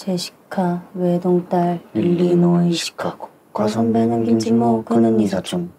제시카 외동딸 일리노이 시카고 과선배는 김치모 그는 이사촌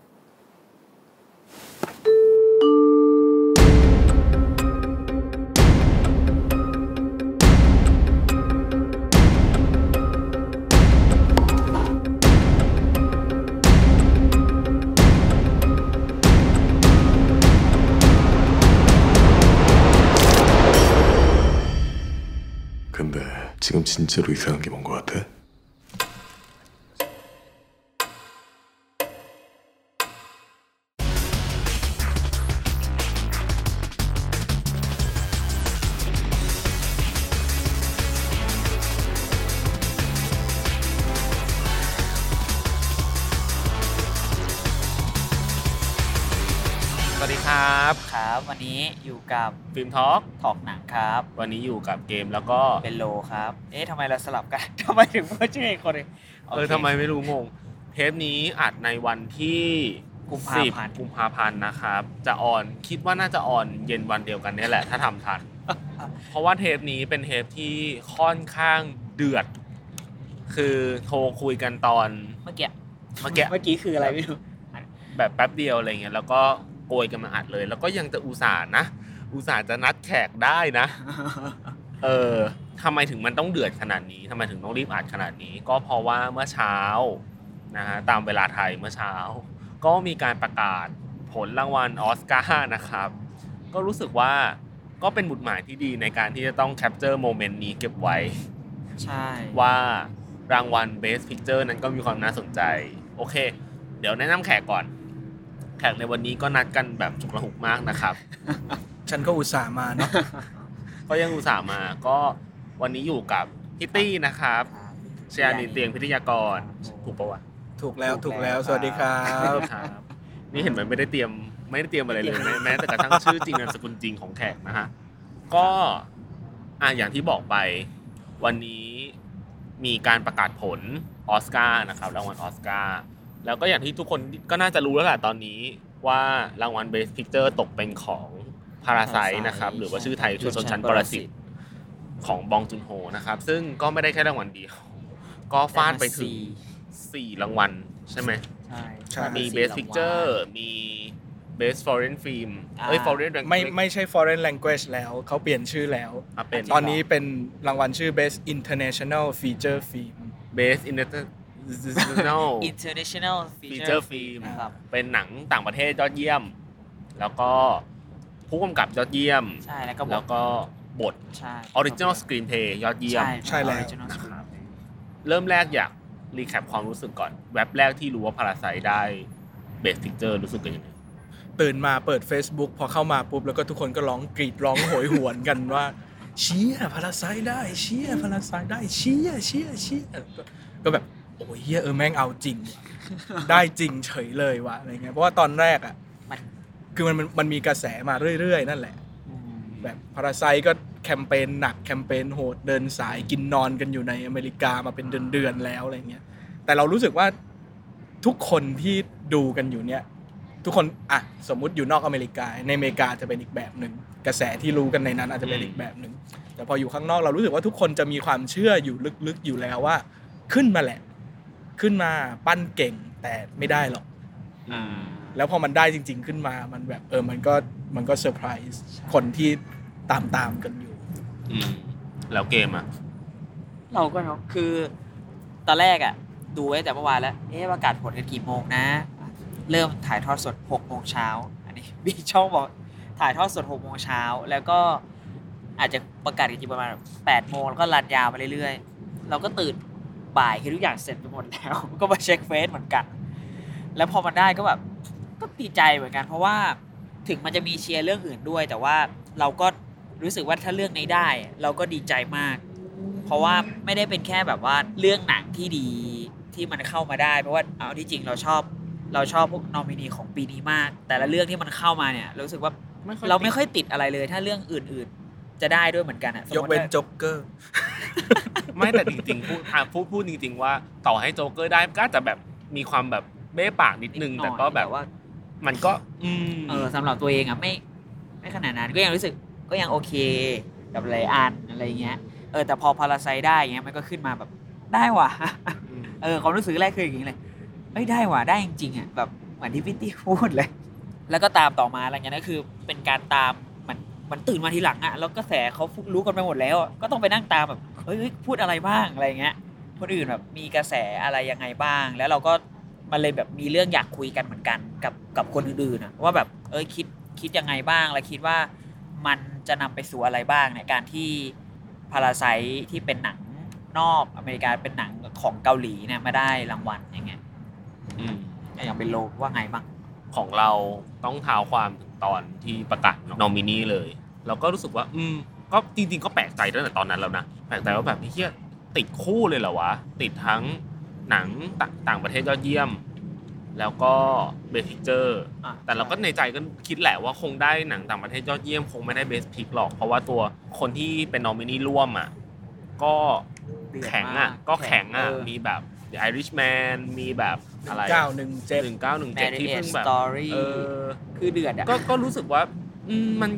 진짜로 이상한 게 뭔 것 같아? กับฟิล์มทอล์กทอกหนังครับ วันนี้อยู่กับเกมแล้วก็เป็นโลครับ เอ๊ะทำไมเราสลับกันทำไมถึงพูดชื่ออีกคนเออทำไมไม่รู้งง เทปนี้อัดในวันที่กุมภาพันธ์กุมภาพันธ์นะครับ จะออนคิดว่าน่าจะออนเย็นวันเดียวกันนี่แหละ ถ้าทำทัน เพราะว่าเทปนี้เป็นเทปที่ค่อนข้างเดือด คือโทรคุยกันตอนเมื่อกี้เมื่อกี้เมื่อกี้คืออะไรไม่รู้แบบแป๊บเดียวอะไรเงี้ยแล้วก็โกยกันมาอัดเลย แล้วก็ยังจะอุตส่าห์นะ อุตส่าห์จะนัดแขกได้นะ เออทำไมถึงมันต้องเดือดขนาดนี้ทำไมถึงต้องรีบอัดขนาดนี้ ก็เพราะว่าเมื่อเช้านะฮะตามเวลาไทยเมื่อเช้า ก็มีการประกาศผลรางวัลออสการ์นะครับ ก็รู้สึกว่าก็เป็นบุตรหมายที่ดีในการที่จะต้องแคปเจอร์โมเมนต์นี้เก็บไว้ ใช่ ว่ารางวัล Best Picture นั้นก็มีความน่าสนใจ โอเค เดี๋ยวแนะนำแขกก่อน แขกในวันนี้ก็นัดกันแบบฉุกระหุกมากนะครับ ฉันก็อุตส่าห์มาเนาะก็ยังอุตส่าห์มา ก็วันนี้อยู่กับพิตตี้นะครับเชียร์นิเตียงพิทยากรถูกปะวะถูกแล้วถูกแล้ว สวัสดีครับนี่เห็นไหมไม่ได้เตรียมไม่ได้เตรียมอะไรเลยแม้แต่กระทั่งชื่อจริงนามสกุลจริงของแขกนะฮะก็อะอย่างที่บอกไป วันนี้มีการประกาศผลออสการ์นะครับรางวัลออสการ์แล้วก็อย่างที่ทุกคนก็น่าจะรู้แล้วแหละตอนนี้ว่ารางวัล Best Picture ตกเป็นของ พาราไซนะครับ หรือว่าชื่อไทยคือชนชั้นปรสิตของบองจุนโฮนะครับ ซึ่งก็ไม่ได้แค่รางวัลเดียว ก็ฟาดไปถึงสี่รางวัลใช่ไหมใช่มี Best Picture มี Best Foreign Film เอ้ย Foreign ไม่ไม่ใช่ Foreign Language แล้วเขาเปลี่ยนชื่อแล้ว ตอนนี้เป็นรางวัลชื่อ Best International Feature Film Best International International Feature Film เป็นหนังต่างประเทศยอดเยี่ยม แล้วก็ ผู้กำกับยอดเยี่ยม ใช่แล้วก็แล้วก็บทใช่ Original Screenplay ยอดเยี่ยมใช่แล้วนะครับเริ่มแรกอยากrecap ความรู้สึกก่อนแว็บแรกที่รู้ว่า Parasite ได้ Best Picture รู้สึกกันยังไงตื่นมาเปิด Facebook พอเข้ามาปุ๊บแล้วก็ทุกคนก็ร้องกรีดร้องโหยหวนกันว่าเชี่ย Parasite ได้เชี่ย Parasite ได้เชี่ยเชี่ยเชี่ยก็แบบโอ้ยเฮียเออแม่งเอาจริง ได้จริงเฉยเลยว่ะอะไรเงี้ยเพราะว่าตอนแรกอะ คือมันมันมีกระแสมาเรื่อยๆ นั่นแหละ แบบ Parasite ก็แคมเปญหนักแคมเปญโหดเดินสายกินนอนกันอยู่ในอเมริกามาเป็นเดือนๆแล้วอะไรเงี้ยแต่เรารู้สึกว่าทุกคนที่ดูกันอยู่เนี่ยทุกคนอะสมมุติอยู่นอกอเมริกา ในอเมริกาจะเป็นอีกแบบหนึ่งกระแสที่รู้กันในนั้นอาจจะเป็นอีกแบบหนึ่งแต่พออยู่ข้างนอกเรารู้สึกว่าทุกคนจะมีความเชื่ออยู่ลึกๆอยู่แล้วว่า ขึ้นมาแหละ ขึ้นมาปั้นเก่งแต่ไม่ได้หรอก แล้วพอมันได้จริง ๆ ขึ้นมามันแบบเออมันก็มันก็เซอร์ไพรส์คนที่ตามตามกันอยู่แล้วเกมอะ เราก็เนาะคือตอนแรกอะ ดูไว้แต่เมื่อวานแล้ว เอ๊ะประกาศผลกันกี่โมงนะ เริ่มถ่ายทอดสดหกโมงเช้าอันนี้บีช่องบอกถ่ายทอดสดหกโมงเช้าแล้วก็อาจจะประกาศกันจริงประมาณแปดโมงแล้วก็รันยาวไปเรื่อยๆ เราก็ตื่นบ่ายคือทุกอย่างเสร็จไปหมดแล้ว ก็มาเช็คเฟซเหมือนกัน แล้วพอมันได้ก็แบบ ก็ดีใจเหมือนกัน เพราะว่าถึงมันจะมีเชียร์เรื่องอื่นด้วย แต่ว่าเราก็รู้สึกว่าถ้าเรื่องนี้ได้ เราก็ดีใจมาก เพราะว่าไม่ได้เป็นแค่แบบว่าเรื่องหนังที่ดีที่มันเข้ามาได้ เพราะว่าเอาที่จริงเราชอบ เราชอบพวกนอมินีของปีนี้มาก แต่ละเรื่องที่มันเข้ามาเนี่ยรู้สึกว่าเราไม่ค่อยติดอะไรเลย ถ้าเรื่องอื่น ๆ จะได้ด้วยเหมือนกันอะยกเว้นจ็อกเกอร์ไม่แต่จริงๆพูดพูดพูดจริง ๆ ว่า ต่อให้โจ๊กเกอร์ได้ก็จะแบบมีความแบบเบ้ปากนิดนึงแต่ก็แบบว่า มันก็ อืมเออสำหรับตัวเองอะไม่ ไม่ขนาดนั้นก็ยังรู้สึกก็ยังโอเคกับหลายอันอะไรเงี้ยเออแต่พอพาราไซได้อย่างเงี้ยมันก็ขึ้นมาแบบได้ว่ะเออความรู้สึกแรกคืออย่างนี้เลยเอ้ยได้ว่ะได้จริงๆอะแบบเหมือนที่พี่ตี้พูดเลย แล้วก็ตามต่อมาอะไรเงี้ยนั่นคือเป็นการตามเหมันเหมันตื่นมาทีหลังอะแล้วกระแสเขารู้กันไปหมดแล้วอะก็ต้องไปนั่งตามแบบเฮ้ยเฮ้ยพูดอะไรบ้างอะไรเงี้ยคนอื่นแบบมีกระแสอะไรยังไงบ้าง แล้วเราก็ มันเลยแบบมีเรื่องอยากคุยกันเหมือนกัน กับกับคนอื่นๆนะว่าแบบเอ้ยคิดคิดยังไงบ้างแล้วคิดว่ามันจะนำไปสู่อะไรบ้างในการที่พาราไซที่เป็นหนังนอกอเมริกาเป็นหนังของเกาหลีเนี่ยมาได้รางวัลอย่างเงี้ยอืมอย่างเป็นโลว่าไงบ้างของเราต้องเท้าความถึงตอนที่ประกาศนอมินีเลย เราก็รู้สึกว่า อืมก็จริงๆก็แปลกใจตั้งแต่ตอนนั้นแล้วนะแปลกใจว่าแบบเฮียติดคู่เลยเหรอวะ ติดทั้ง หนังต่างต่างประเทศยอดเยี่ยม แล้วก็ Best Picture อะแต่เราก็ในใจก็คิดแหละว่าคงได้หนังต่างประเทศยอดเยี่ยม คงไม่ได้ Best Pic หรอก เพราะว่าตัวคนที่เป็นนอมินีร่วมอะก็เดือดแข็งมาอะก็แข็งอะมีแบบ The Irishman มีแบบอะไรเก้าหนึ่งเจ็ดหนึ่งเก้าหนึ่งเจ็ดที่ Marriage เพิ่งแบบ Story เออคือเดือดอะก็ก็รู้สึกว่าอืมมัน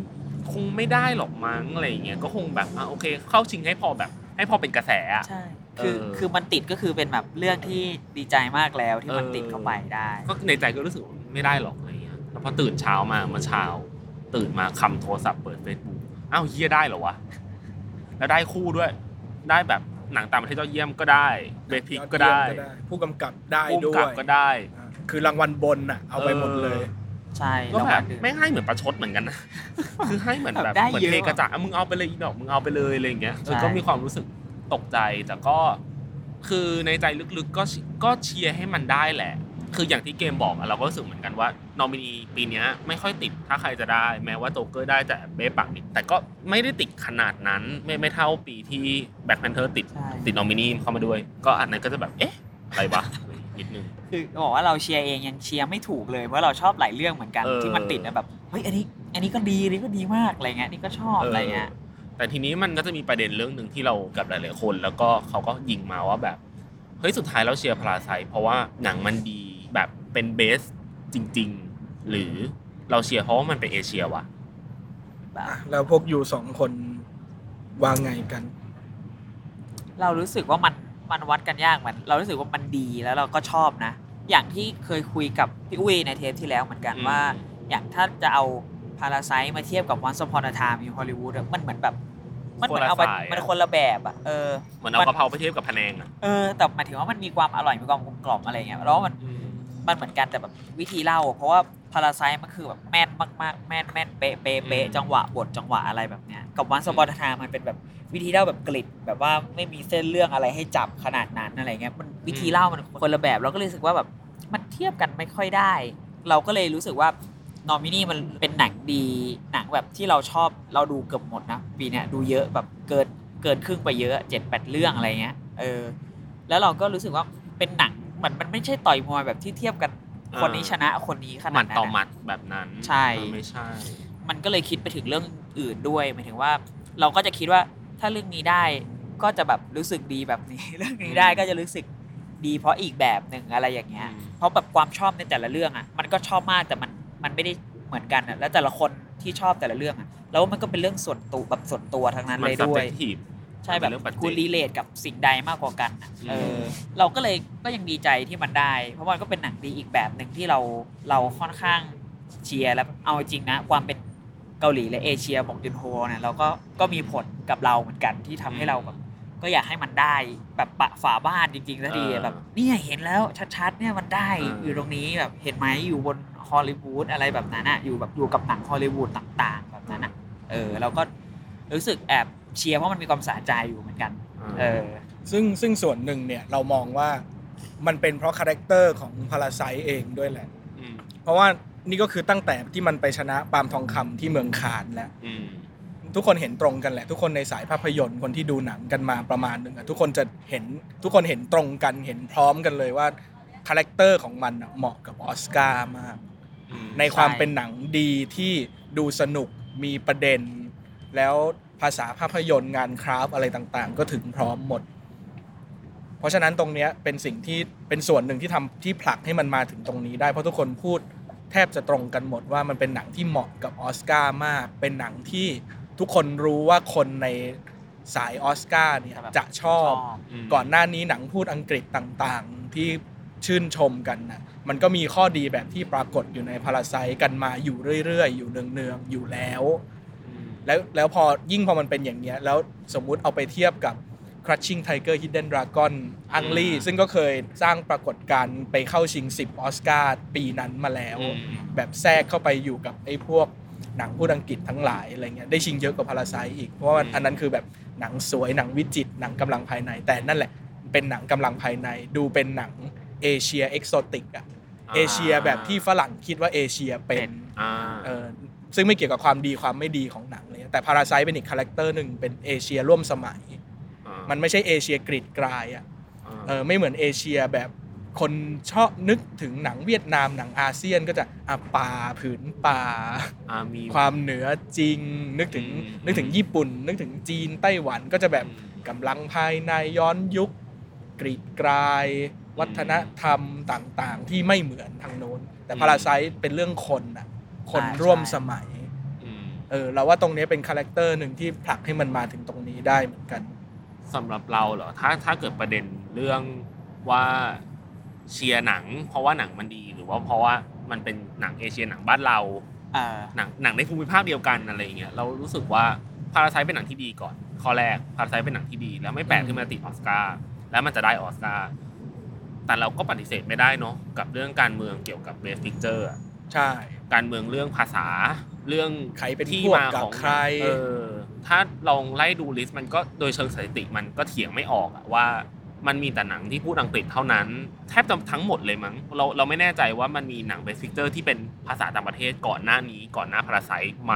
คงไม่ได้หรอกมั้งอะไรอย่างเงี้ยก็คงแบบอะโอเค เข้าชิงให้พอแบบ ให้พอเป็นกระแสอะใช่ คือเออคือมันติดก็คือเป็นแบบเรื่องที่ดีใจมากแล้วที่มันเออติดเข้าไปได้ ก็ในใจก็รู้สึกว่าไม่ได้หรอกอะไรเงี้ยแล้วพอตื่นเช้ามาเมื่อเช้า ตื่นมาคำโทรศัพท์เปิดเฟซบุ๊กอ้าวเฮียได้เหรอวะแล้วได้คู่ด้วย ได้แบบหนังต่างประเทศยอดเยี่ยมก็ได้เบพิกก็ได้ ผู้กำกับได้ภูมิด้วกับยก็ได้อ่าคือรางวัลบนอะเอาไปหมดเลยใช่ก็รางแบวับลเดือดไม่งให้เหมือนประชดเหมือนกันนะคือให้เหมือนแบบได้เหมือนเยอะเทกระจาดอะมึงเอาไปเลยอีดอกมึงเอาไปเลยอะไรอย่างเงี้ยเออใช่ก็มีความรู้สึก ตกใจแต่ก็คือในใจลึกๆก็ก็เชียร์ให้มันได้แหละ คืออย่างที่เกมบอกอะเราก็รู้สึกเหมือนกันว่านอมินีปีเนี้ยไม่ค่อยติดถ้าใครจะได้ แม้ว่าโจเกอร์ได้แต่เบ๊ปักนิดแต่ก็ไม่ได้ติดขนาดนั้นไม่ไม่เท่าปีที่แบ็คแพนเทอร์ติดใช่ติดนอมินีเข้ามาด้วย ก็อันนั้นก็จะแบบเอ๊ะอะไรวะนิดนึงคือบอกว่าเราเชียร์เองยังเชียร์ไม่ถูกเลยเพราะเราชอบหลายเรื่องเหมือนกันเออที่มันติดนะแบบเฮ้ยอันนี้ อันนี้ก็ดีอันนี้ก็ดีมากอะไรเงี้ยนี่ก็ชอบอะไรเงี้ย แต่ทีนี้มันก็จะมีประเด็นเรื่องหนึ่งที่เรากับหลายๆคน แล้วก็เขาก็ยิงมาว่าแบบเฮ้ยสุดท้ายเราเชียร์พลาไซเพราะว่าหนังมันดีแบบเป็นเบสจริง ๆ หรือเราเชียร์เพราะว่ามันเป็นเอเชียวะแบบอะแล้วพวกอยู่สองคนวางไงกัน เรารู้สึกว่ามันมันวัดกันยากเหมือนเรารู้สึกว่ามันดีแล้วเราก็ชอบนะ อย่างที่เคยคุยกับพี่อุ้ยในเทปที่แล้วเหมือนกันอืมว่า อย่างถ้าจะเอาพาราไซมาเทียบกับวัน u พ on a Time in Hollywood อะมันเหมือนแบบ มันเหมือนเอาไปคนละสายอะ มันคนละแบบอะเออเหมือนเอากะเพราไปเทียบกับพะแนงอะเออแต่หมายถึงว่ามันมีความอร่อยมีความกลมกล่อมอะไรเงี้ยแล้วมันมันเหมือนกันแต่แบบวิธีเล่า เพราะว่าพาราไซมันคือแบบแม่นมากๆ แม่นแม่นเป๊ะเป๊ะเป๊ะอืมจังหวะบทจังหวะอะไรแบบเนี้ยกับ Once Upon a Time มันเป็นแบบวิธีเล่าแบบกลิดแบบว่าไม่มีเส้นเรื่องอะไรให้จับขนาดนั้นอะไรเงี้ยมันวิธีเล่ามันคนละแบบเราก็เลยรู้สึกว่าแบบมันเทียบกันไม่ค่อยได้ เราก็เลยรู้สึกว่า นอมินีมันเป็นหนังดีหนังแบบที่เราชอบเราดูเกือบหมดนะปีเนี้ยดูเยอะแบบเกินเกินครึ่งไปเยอะเจ็ดแปดเรื่องอะไรเงี้ยเออแล้วเราก็รู้สึกว่าเป็นหนังเหมือนมันไม่ใช่ต่อยมวยแบบที่เทียบกันอ่าคนนี้ชนะคนนี้ขหนามัดดนั้นต่ออะหมัดแบบนั้นใช่เออไม่ใช่ มันก็เลยคิดไปถึงเรื่องอื่นด้วยหมายถึงว่า เราก็จะคิดว่าถ้าเรื่องนี้ได้ก็จะแบบรู้สึกดีแบบนี้ เรื่องนี้ได้ก็จะรู้สึกดีเพราะอีกแบบหนึ่งอะไรอย่างเงี้ยอืมเพราะแบบความชอบในแต่ละเรื่องอะ มันก็ชอบมากแต่มัน มันไม่ได้เหมือนกันอะแล้วแต่ละคนที่ชอบแต่ละเรื่องอะแล้วมันก็เป็นเรื่องส่วนตัวแบบส่วนตัวทั้งนั้นมันเลยด้วย subjective ใช่แบบมันเป็นเรื่องปัจเจกคุณรีเลทกับสิ่งใดมากกว่ากันน่ะอืมเออเราก็เลยก็ยังดีใจที่มันได้ เพราะมันก็เป็นหนังดีอีกแบบหนึ่งที่เราเราค่อนข้างเชียร์แล้วเอาจริงนะความเป็นเกาหลีและเอเชียของจุนโฮเนี่ยเราก็ก็มีผลกับเราเหมือนกันที่ทำให้เราแบบ ก็อยากให้มันได้แบบปะฝาบ้านจริงๆสักทีเออแบบเนี่ยเห็นแล้วชัดๆเนี่ยมันได้เออออยู่ตรงนี้แบบเห็นไหมอยู่บนฮอลลีวูดอะไรแบบนั้นอะอยู่แบบอยู่กับหนังฮอลลีวูดต่าง ๆ แบบนั้นอะเออเราก็รู้สึกแอบเชียร์เพราะมันมีความสะใจอยู่เหมือนกันเออซึ่งซึ่งส่วนหนึ่งเนี่ยเรามองว่ามันเป็นเพราะ character ของ Parasite เองด้วยแหละอืมเพราะว่านี่ก็คือตั้งแต่ที่มันไปชนะปาล์มทองคำที่เมืองคานแล้วอืม ทุกคนเห็นตรงกันแหละ ทุกคนในสายภาพยนตร์คนที่ดูหนังกันมาประมาณหนึ่งอะทุกคนจะเห็นทุกคนเห็นตรงกันเห็นพร้อมกันเลยว่า character ของมันอะเหมาะกับออสการ์มากอืมในความใช่เป็นหนังดีที่ดูสนุกมีประเด็น แล้วภาษาภาพยนตร์งานคราฟต์อะไรต่างๆ ก็ถึงพร้อมหมด เพราะฉะนั้นตรงเนี้ยเป็นสิ่งที่เป็นส่วนหนึ่งที่ทำที่ผลักให้มันมาถึงตรงนี้ได้เพราะทุกคนพูดแทบจะตรงกันหมดว่ามันเป็นหนังที่เหมาะกับออสการ์มาก เป็นหนังที่ ทุกคนรู้ว่าคนในสายออสการ์เนี่ยจะชอบมก่อนหน้านี้หนังพูดอังกฤษต่างๆ ที่ชื่นชมกันนะมันก็มีข้อดีแบบที่ปรากฏอยู่ในพาราไซกันมาอยู่เรื่อยๆ อยู่เนืองๆ อยู่แล้วอืมแล้วแล้วพอยิ่งพอมันเป็นอย่างเนี้ย แล้วสมมุติเอาไปเทียบกับ Crushing Tiger Hidden Dragon อังลีซึ่งก็เคยสร้างปรากฏการณ์ไปเข้าชิง 10 ออสการ์ปีนั้นมาแล้วอืมแบบแทรกเข้าไปอยู่กับไอ้พวก หนังพูดอังกฤษทั้งหลายอะไรเงี้ยได้ชิงเยอะกว่าพาราไซอีกเพราะว่าอันนั้นคือแบบหนังสวยหนังวิจิตรหนังกำลังภายใน แต่นั่นแหละเป็นหนังกำลังภายใน ดูเป็นหนังเอเชีย exotic อะเอเชียแบบที่ฝรั่งคิดว่าเอเชียเป็นอ่าเออซึ่งไม่เกี่ยวกับความดีความไม่ดีของหนังเลยแต่ Parasite เป็นอีก character หนึ่งเป็นเอเชียร่วมสมัย มันไม่ใช่เอเชียกรีดกรายอะเออไม่เหมือนเอเชียแบบ คนชอบนึกถึงหนังเวียดนามหนังอาเซียนก็จะอะป่าผืนป่าอ่ามีความเหนือจริง นึกถึงอืมนึกถึงญี่ปุ่น นึกถึงจีนไต้หวันก็จะแบบกำลังภายในย้อนยุค กรีดกราย วัฒนธรรมต่างๆ ที่ไม่เหมือนทางโน้น แต่ Parasite เป็นเรื่องคนน่ะคนอ่าร่วมใช่สมัยอืมเออเราว่าตรงนี้เป็น character หนึ่งที่ผลักให้มันมาถึงตรงนี้ได้เหมือนกันสำหรับเราเหรอถ้าถ้าเกิดประเด็นเรื่องว่า เชียร์หนัง เพราะว่าหนังมันดีหรือว่าเพราะว่ามันเป็นหนังเอเชียหนังบ้านเราเออหนังหนังในภูมิภาคเดียวกันอะไรอย่างเงี้ยเรารู้สึกว่าParasite เป็นหนังที่ดีก่อนข้อแรก Parasite เป็นหนังที่ดี แล้วไม่แปลกที่มันจะติดออสการ์แล้วมันจะได้ออสการ์แต่เราก็ปฏิเสธไม่ได้เนาะกับเรื่องการเมืองเกี่ยวกับ Best Picture ใช่ การเมืองเรื่องภาษา เรื่องใครเป็นที่พวกมากับของใครเออถ้าลองไล่ดู list มันก็โดยเชิงสถิติมันก็เถียงไม่ออกอะว่า มันมีแต่หนังที่พูดอังกฤษเท่านั้น แทบจะทั้งหมดเลยมั้งเราเราไม่แน่ใจว่ามันมีหนัง Best Picture ที่เป็นภาษาต่างประเทศก่อนหน้านี้ ก่อนหน้าพาราไซไหม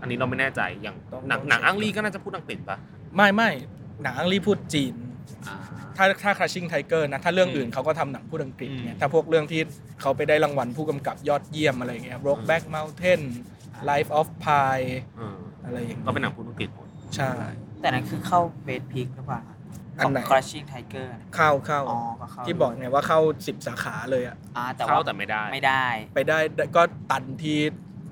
อันนี้เราไม่แน่ใจอย่างต้องหนังต้องหนังเช็คอังลีก็น่าจะพูดอังกฤษปะไม่ไม่หนังอังรีพูดจีนถ้าถ้า Crushing Tiger นะถ้าเรื่องอื่นเขาก็ทำหนังพูดอังกฤษเนี่ยถ้าพวกเรื่องที่เขาไปได้รางวัลผู้กำกับยอดเยี่ยมอะไรเงี้ย Brokeback Mountain Life of Pi เอออะไรอย่างเงี้ยก็เป็นหนังพูดอังกฤษหมดใช่แต่นั้นคือเข้าเบสพิกหรือเปล่า อันไหนของ Crushing Tiger เนี่ยเข้าเข้าอ๋อก็เข้าที่บอกไงว่าเข้า10สาขาเลยอะอ่าแต่เข้าว่าแต่ไม่ได้ ไม่ได้ ไปได้ก็ตันที่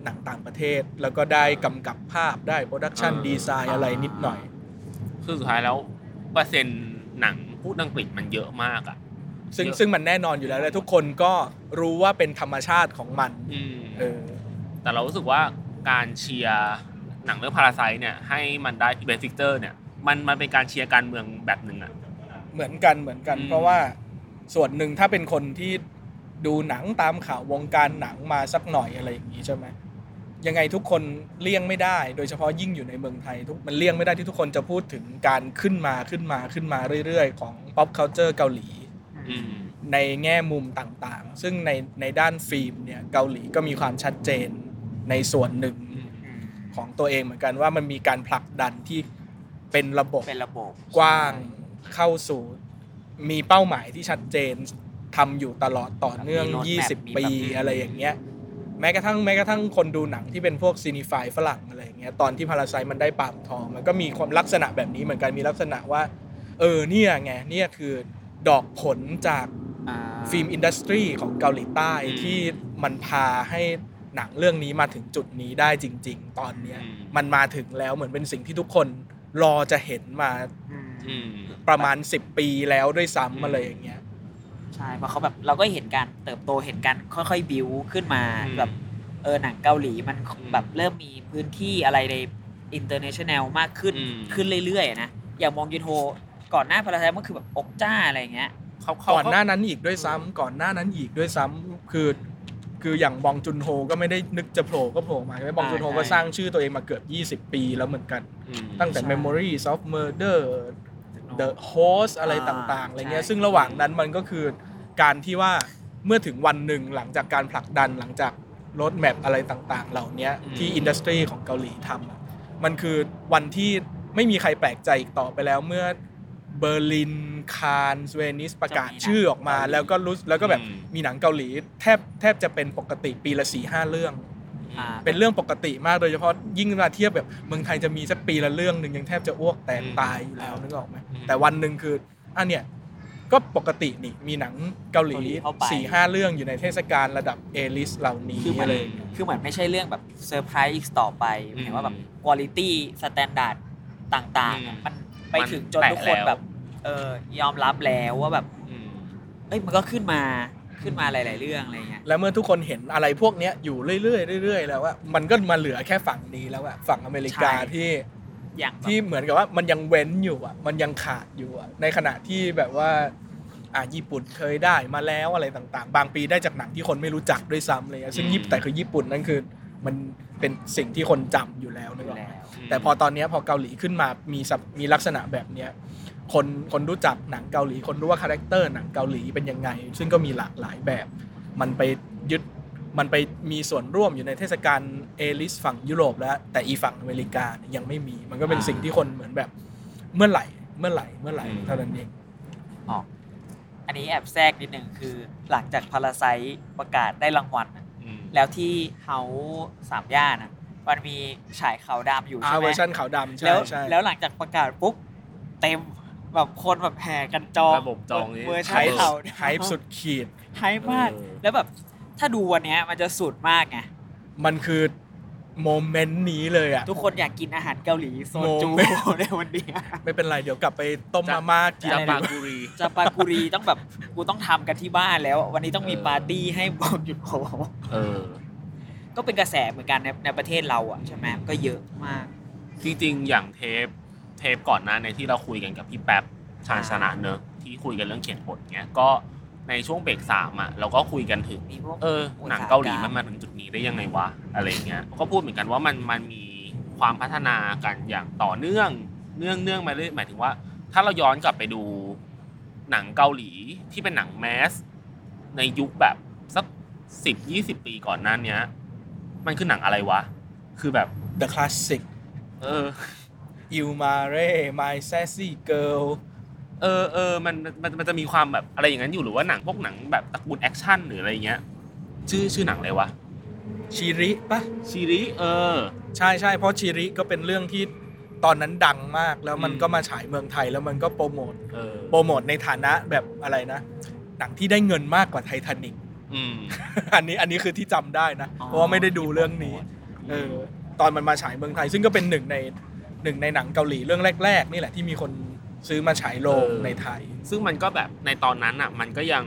หนังต่างประเทศ แล้วก็ได้กำกับภาพได้ production อ่าดีไซน์อะไรนิดหน่อยคือสุดท้ายแล้วเปอร์เซ็นต์หนังพูดอังกฤษมันเยอะมากอะซึ่งเยอะซึ่งมันแน่นอนอยู่แล้วและทุกคนก็รู้ว่าเป็นธรรมชาติของมันอืมเออแต่เรารู้สึกว่าการเชียร์หนังเรื่อง Parasite เนี่ยให้มันได้ Best Picture เนี่ย มันมันเป็นการเชียร์การเมืองแบบหนึ่งอะเหมือนกันเหมือนกันอืมเพราะว่าส่วนหนึ่งถ้าเป็นคนที่ดูหนังตามข่าววงการหนังมาสักหน่อยอะไรอย่างนี้ใช่ไหมยังไงทุกคนเลี่ยงไม่ได้ โดยเฉพาะยิ่งอยู่ในเมืองไทยทุกมันเลี่ยงไม่ได้ที่ทุกคนจะพูดถึงการขึ้นมาขึ้นมาขึ้นมาเรื่อยๆ ของ pop culture เกาหลีอืมในแง่มุมต่างๆ ซึ่งในในด้านฟิล์มเนี่ยเกาหลีก็มีความชัดเจนในส่วนหนึ่งอืมของตัวเองเหมือนกันว่ามันมีการผลักดันที่ เป็นระบบเป็นระบบกว้างเข้าสู่ มีเป้าหมายที่ชัดเจนทำอยู่ตลอดต่อเนื่องมี roadmap มี20 ปีแบบอะไรอย่างเงี้ยแม้กระทั่งแม้กระทั่งคนดูหนังที่เป็นพวก cinephile ฝรั่งอะไรอย่างเงี้ยตอนที่ Parasite มันได้ปาล์มทอง มันก็มีความลักษณะแบบนี้เหมือนกันมีลักษณะว่า เออเนี่ยไงเนี่ยคือดอกผลจากอ่า film industry ของเกาหลีใต้อืมที่มันพาให้หนังเรื่องนี้มาถึงจุดนี้ได้จริง ๆ ตอนเนี้ยอืมมันมาถึงแล้วเหมือนเป็นสิ่งที่ทุกคน รอจะเห็นมาอืมอืมประมาณ10ปีแล้วด้วยอืมซ้ำอะไรอย่างเงี้ย ใช่เพราะเขาแบบเราก็เห็นการเติบโตเห็นการค่อยๆบิวขึ้นมาแบบเออหนังเกาหลีมันแบบเริ่มมีพื้นที่อะไรใน international มากขึ้นอืม ขึ้นเรื่อยๆนะอย่างบองจุนโฮก่อนหน้า Parasite มันคือแบบอกจ้าอะไรอย่างเงี้ย เขาเขาก่อนหน้านั้นอีกด้วยซ้ำก่อนหน้านั้นอีกด้วยซ้ำคือ คืออย่างบองจุนโฮก็ไม่ได้นึกจะโผล่ก็โผล่มาใช่ไหมบองจุนโฮใช่ก็สร้างชื่อตัวเองมาเกือบ 20 ปีแล้วเหมือนกันอืมตั้งแต่ใช่ Memories of Murder The Host อะไรอ่าต่างๆอะไรเงี้ยใช่ซึ่งระหว่างนั้นมันก็คือการที่ว่าเมื่อถึงวันหนึ่งหลังจากการผลักดันหลังจาก roadmap อะไรต่างๆ เหล่านี้ที่ industry ของเกาหลีทำอะมันคือวันที่ไม่มีใครแปลกใจอีกต่อไปแล้วเมื่อ เบอร์ลินคานส์เวนิสประกาศชื่อออกมา แล้วก็รู้แล้วก็แบบมีหนังเกาหลี แทบแทบจะเป็นปกติปีละสี่ห้าเรื่องอ่าเป็นเรื่องปกติมากโดยเฉพาะยิ่งมาเทียบแบบเมืองไทยจะมีสักปีละเรื่องหนึ่งยังแทบจะอ้วกแตกตายอยู่แล้วนึกออกไหมแต่วันหนึ่งคืออันเนี้ยก็ปกตินี่มีหนังเกาหลีเกาหลีเข้าไปสี่ห้าเรื่องอยู่ในเทศกาลระดับ A-list เหล่านี้คือเหมือนอะไรอย่างเงี้ยคือเหมือนไม่ใช่เรื่องแบบเซอร์ไพรส์ต่อไปหมายถึงว่าแบบคุณ i t y สแตนดาร์ดต่างๆอะมัน ไปถึงจนทุกคนแบบ เออยอมรับแล้วว่าแบบอืมเอ้ยมันก็ขึ้นมาขึ้นมาหลาย ๆ เรื่องอะไรเงี้ยแล้วเมื่อทุกคนเห็นอะไรพวกเนี้ยอยู่เรื่อยๆเรื่อยๆแล้วว่ามันก็มาเหลือแค่ฝั่งนี้แล้วอะฝั่งอเมริกาใช่ที่อย่างแบบที่เหมือนกับว่ามันยังเว้นอยู่อะมันยังขาดอยู่อะในขณะที่แบบว่า อ่าญี่ปุ่นเคยได้มาแล้วอะไรต่าง ๆ บางปีได้จากหนังที่คนไม่รู้จักด้วยซ้ำเลยอะซึ่งญี่ปุ่นแต่คือญี่ปุ่นนั่นคือ มัน เป็นสิ่งที่คนจำอยู่แล้วนึกออกไหมแล้วแต่พอตอนเนี้ยพอเกาหลีขึ้นมามีสับมีลักษณะแบบเนี้ยคนคนรู้จักหนังเกาหลี คนรู้ว่า character หนังเกาหลีเป็นยังไง ซึ่งก็มีหลากหลายแบบ มันไปยึดมันไปมีส่วนร่วมอยู่ในเทศกาล A-list ฝั่งยุโรปแล้ว แต่อีฝั่งอเมริกาเนี่ยยังไม่มี มันก็เป็นอ่าสิ่งที่คนเหมือนแบบเมื่อไหร่เมื่อไหร่เมื่อไหร่อืมเท่านั้นเองออกอันนี้แอบแทรกนิดนึงคือหลังจาก Parasite ประกาศได้รางวัลน่ะอืม แล้วที่เฮาสามย่านน่ะมันมีฉายขาวดำอยู่อ่าใช่ไหมอร์ชันขาวดำใช่แล้วใช่แล้วหลังจากประกาศปุ๊บเต็มแบบคนแบบแห่กันจองระบบจองนี่เวอร์ชัไฮนป์ขาวดำ hype สุดขีด hype มากเออแล้วแบบถ้าดูวันเนี้ยมันจะสุดมากไงมันคือ moment นี้เลยอะทุกคนอยากกินอาหารเกาหลีโซจู moment ในวันเนี้ยไม่เป็นไรเดี๋ยวกลับไปต้มมาม่ากินจาอะไรปานะกุรีจาปากุรีต้องแบบกูต้องทำกันที่บ้านแล้ว วันนี้ต้องมีเออปาร์ตี้ให้บอกหยุดโผเออ ก็เป็นกระแสเหมือนกันในในประเทศเราอะใช่ไหมก็เยอะมาก จริงๆ อย่างเทปเทปก่อนหน้าในที่เราคุยกันกับพี่แป๊บชาญชนะเนอะที่คุยกันเรื่องเขียนบทเนี้ยก็ ในช่วงเบรกสามอะเราก็คุยกันถึง มีพวกเออหนังเกาหลีมันมาถึงจุดนี้ได้ยังไงวะอะไรเงี้ยก็พูดเหมือนกันว่ามันมันมีความพัฒนากันอย่างต่อเนื่องเนื่องเนื่องมาเรื่อยหมายถึงว่า ถ้าเราย้อนกลับไปดูหนังเกาหลีที่เป็นหนัง mass ในยุคแบบสักสิบยี่สิบปีก่อนหน้าเนี้ย มันคือหนังอะไรวะ คือแบบ The Classic เออ Il Mare My Sassy Girl เออเออมันมันมันจะมีความแบบอะไรอย่างนั้นอยู่หรือว่าหนังพวกหนังแบบตระกูล action หรืออะไรเงี้ย ชื่อชื่อหนังอะไรวะ Shiri ปะ Shiri เออ ใช่ใช่เพราะ Shiri ก็เป็นเรื่องที่ตอนนั้นดังมากแล้วมันอืมก็มาฉายเมืองไทยแล้วมันก็โปรโมทเออโปรโมทในฐานะแบบอะไรนะหนังที่ได้เงินมากกว่าไททานิกอืมอันนี้อันนี้คือที่จำได้นะอ๋อเพราะว่าไม่ได้ดูเรื่องนี้เออตอนมันมาฉายเมืองไทย ซึ่งก็เป็นหนึ่งในหนึ่งในหนังเกาหลีเรื่องแรก ๆ นี่แหละที่มีคน ซื้อมาฉายโรงเออในไทย ซึ่งมันก็แบบในตอนนั้นอะ มันก็ยัง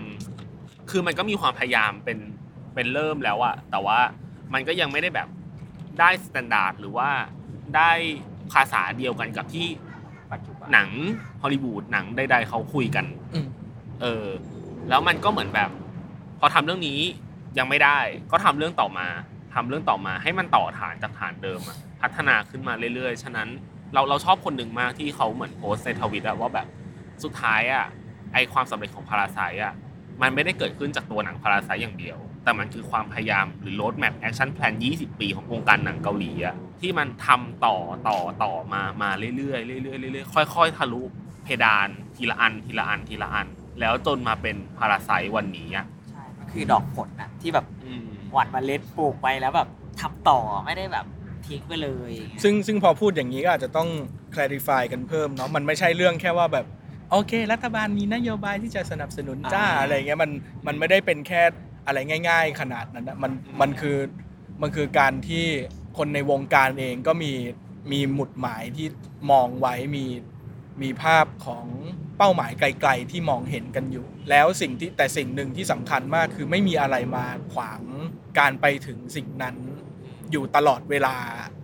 คือมันก็มีความพยายามเป็นเป็นเริ่มแล้วอะแต่ว่ามันก็ยังไม่ได้แบบได้ standard หรือว่าได้ภาษาเดียวกันกับที่ปัจจุบันหนังฮอลลีวูดหนังใดๆเขาคุยกันอืมเออ แล้วมันก็เหมือนแบบ พอทำเรื่องนี้ยังไม่ได้ ก็ทำเรื่องต่อมาทำเรื่องต่อมาให้มันต่อฐานจากฐานเดิมอะพัฒนาขึ้นมาเรื่อยๆ ฉะนั้น เราเราชอบคนหนึ่งมากที่เขาเหมือนโพสต์ในทวิตอะว่าแบบสุดท้ายอะไอความสำเร็จของพาราไซอะมันไม่ได้เกิดขึ้นจากตัวหนังพาราไซอย่างเดียว แต่มันคือความพยายามหรือ road map action plan 20 ปีของวงการหนังเกาหลีอะที่มันทำต่อต่อต่อมามาเรื่อยๆเรื่อยๆเรื่อยๆค่อย ๆ ทะลุเพดานทีละอันทีละอันทีละอัน แล้วจนมาเป็นพาราไซวันนี้อะใช่มันคือดอกผลนะที่แบบอืมหว่านเมาเล็ดปลูกไปแล้วแบบทำต่อไม่ได้แบบ ทิ้งไปเลยอย่างเงี้ยซึ่งซึ่งพอพูดอย่างนี้ก็อาจจะต้อง clarify กันเพิ่มเนาะมันไม่ใช่เรื่องแค่ว่าแบบโอเค รัฐบาลมีนโยบายที่จะสนับสนุนจ้าอ่าอะไรเงี้ยมันมันไม่ได้เป็นแค่อะไรง่าย ๆ ขนาดนั้นนะมันมันคือมันคือการที่คนในวงการเองก็มีมีหมุดหมายที่มองไว้มีมีภาพของเป้าหมายไกล ๆ ที่มองเห็นกันอยู่ แล้วสิ่งที่แต่สิ่งหนึ่งที่สำคัญมากคือไม่มีอะไรมาขวางการไปถึงสิ่งนั้น อยู่ตลอดเวลา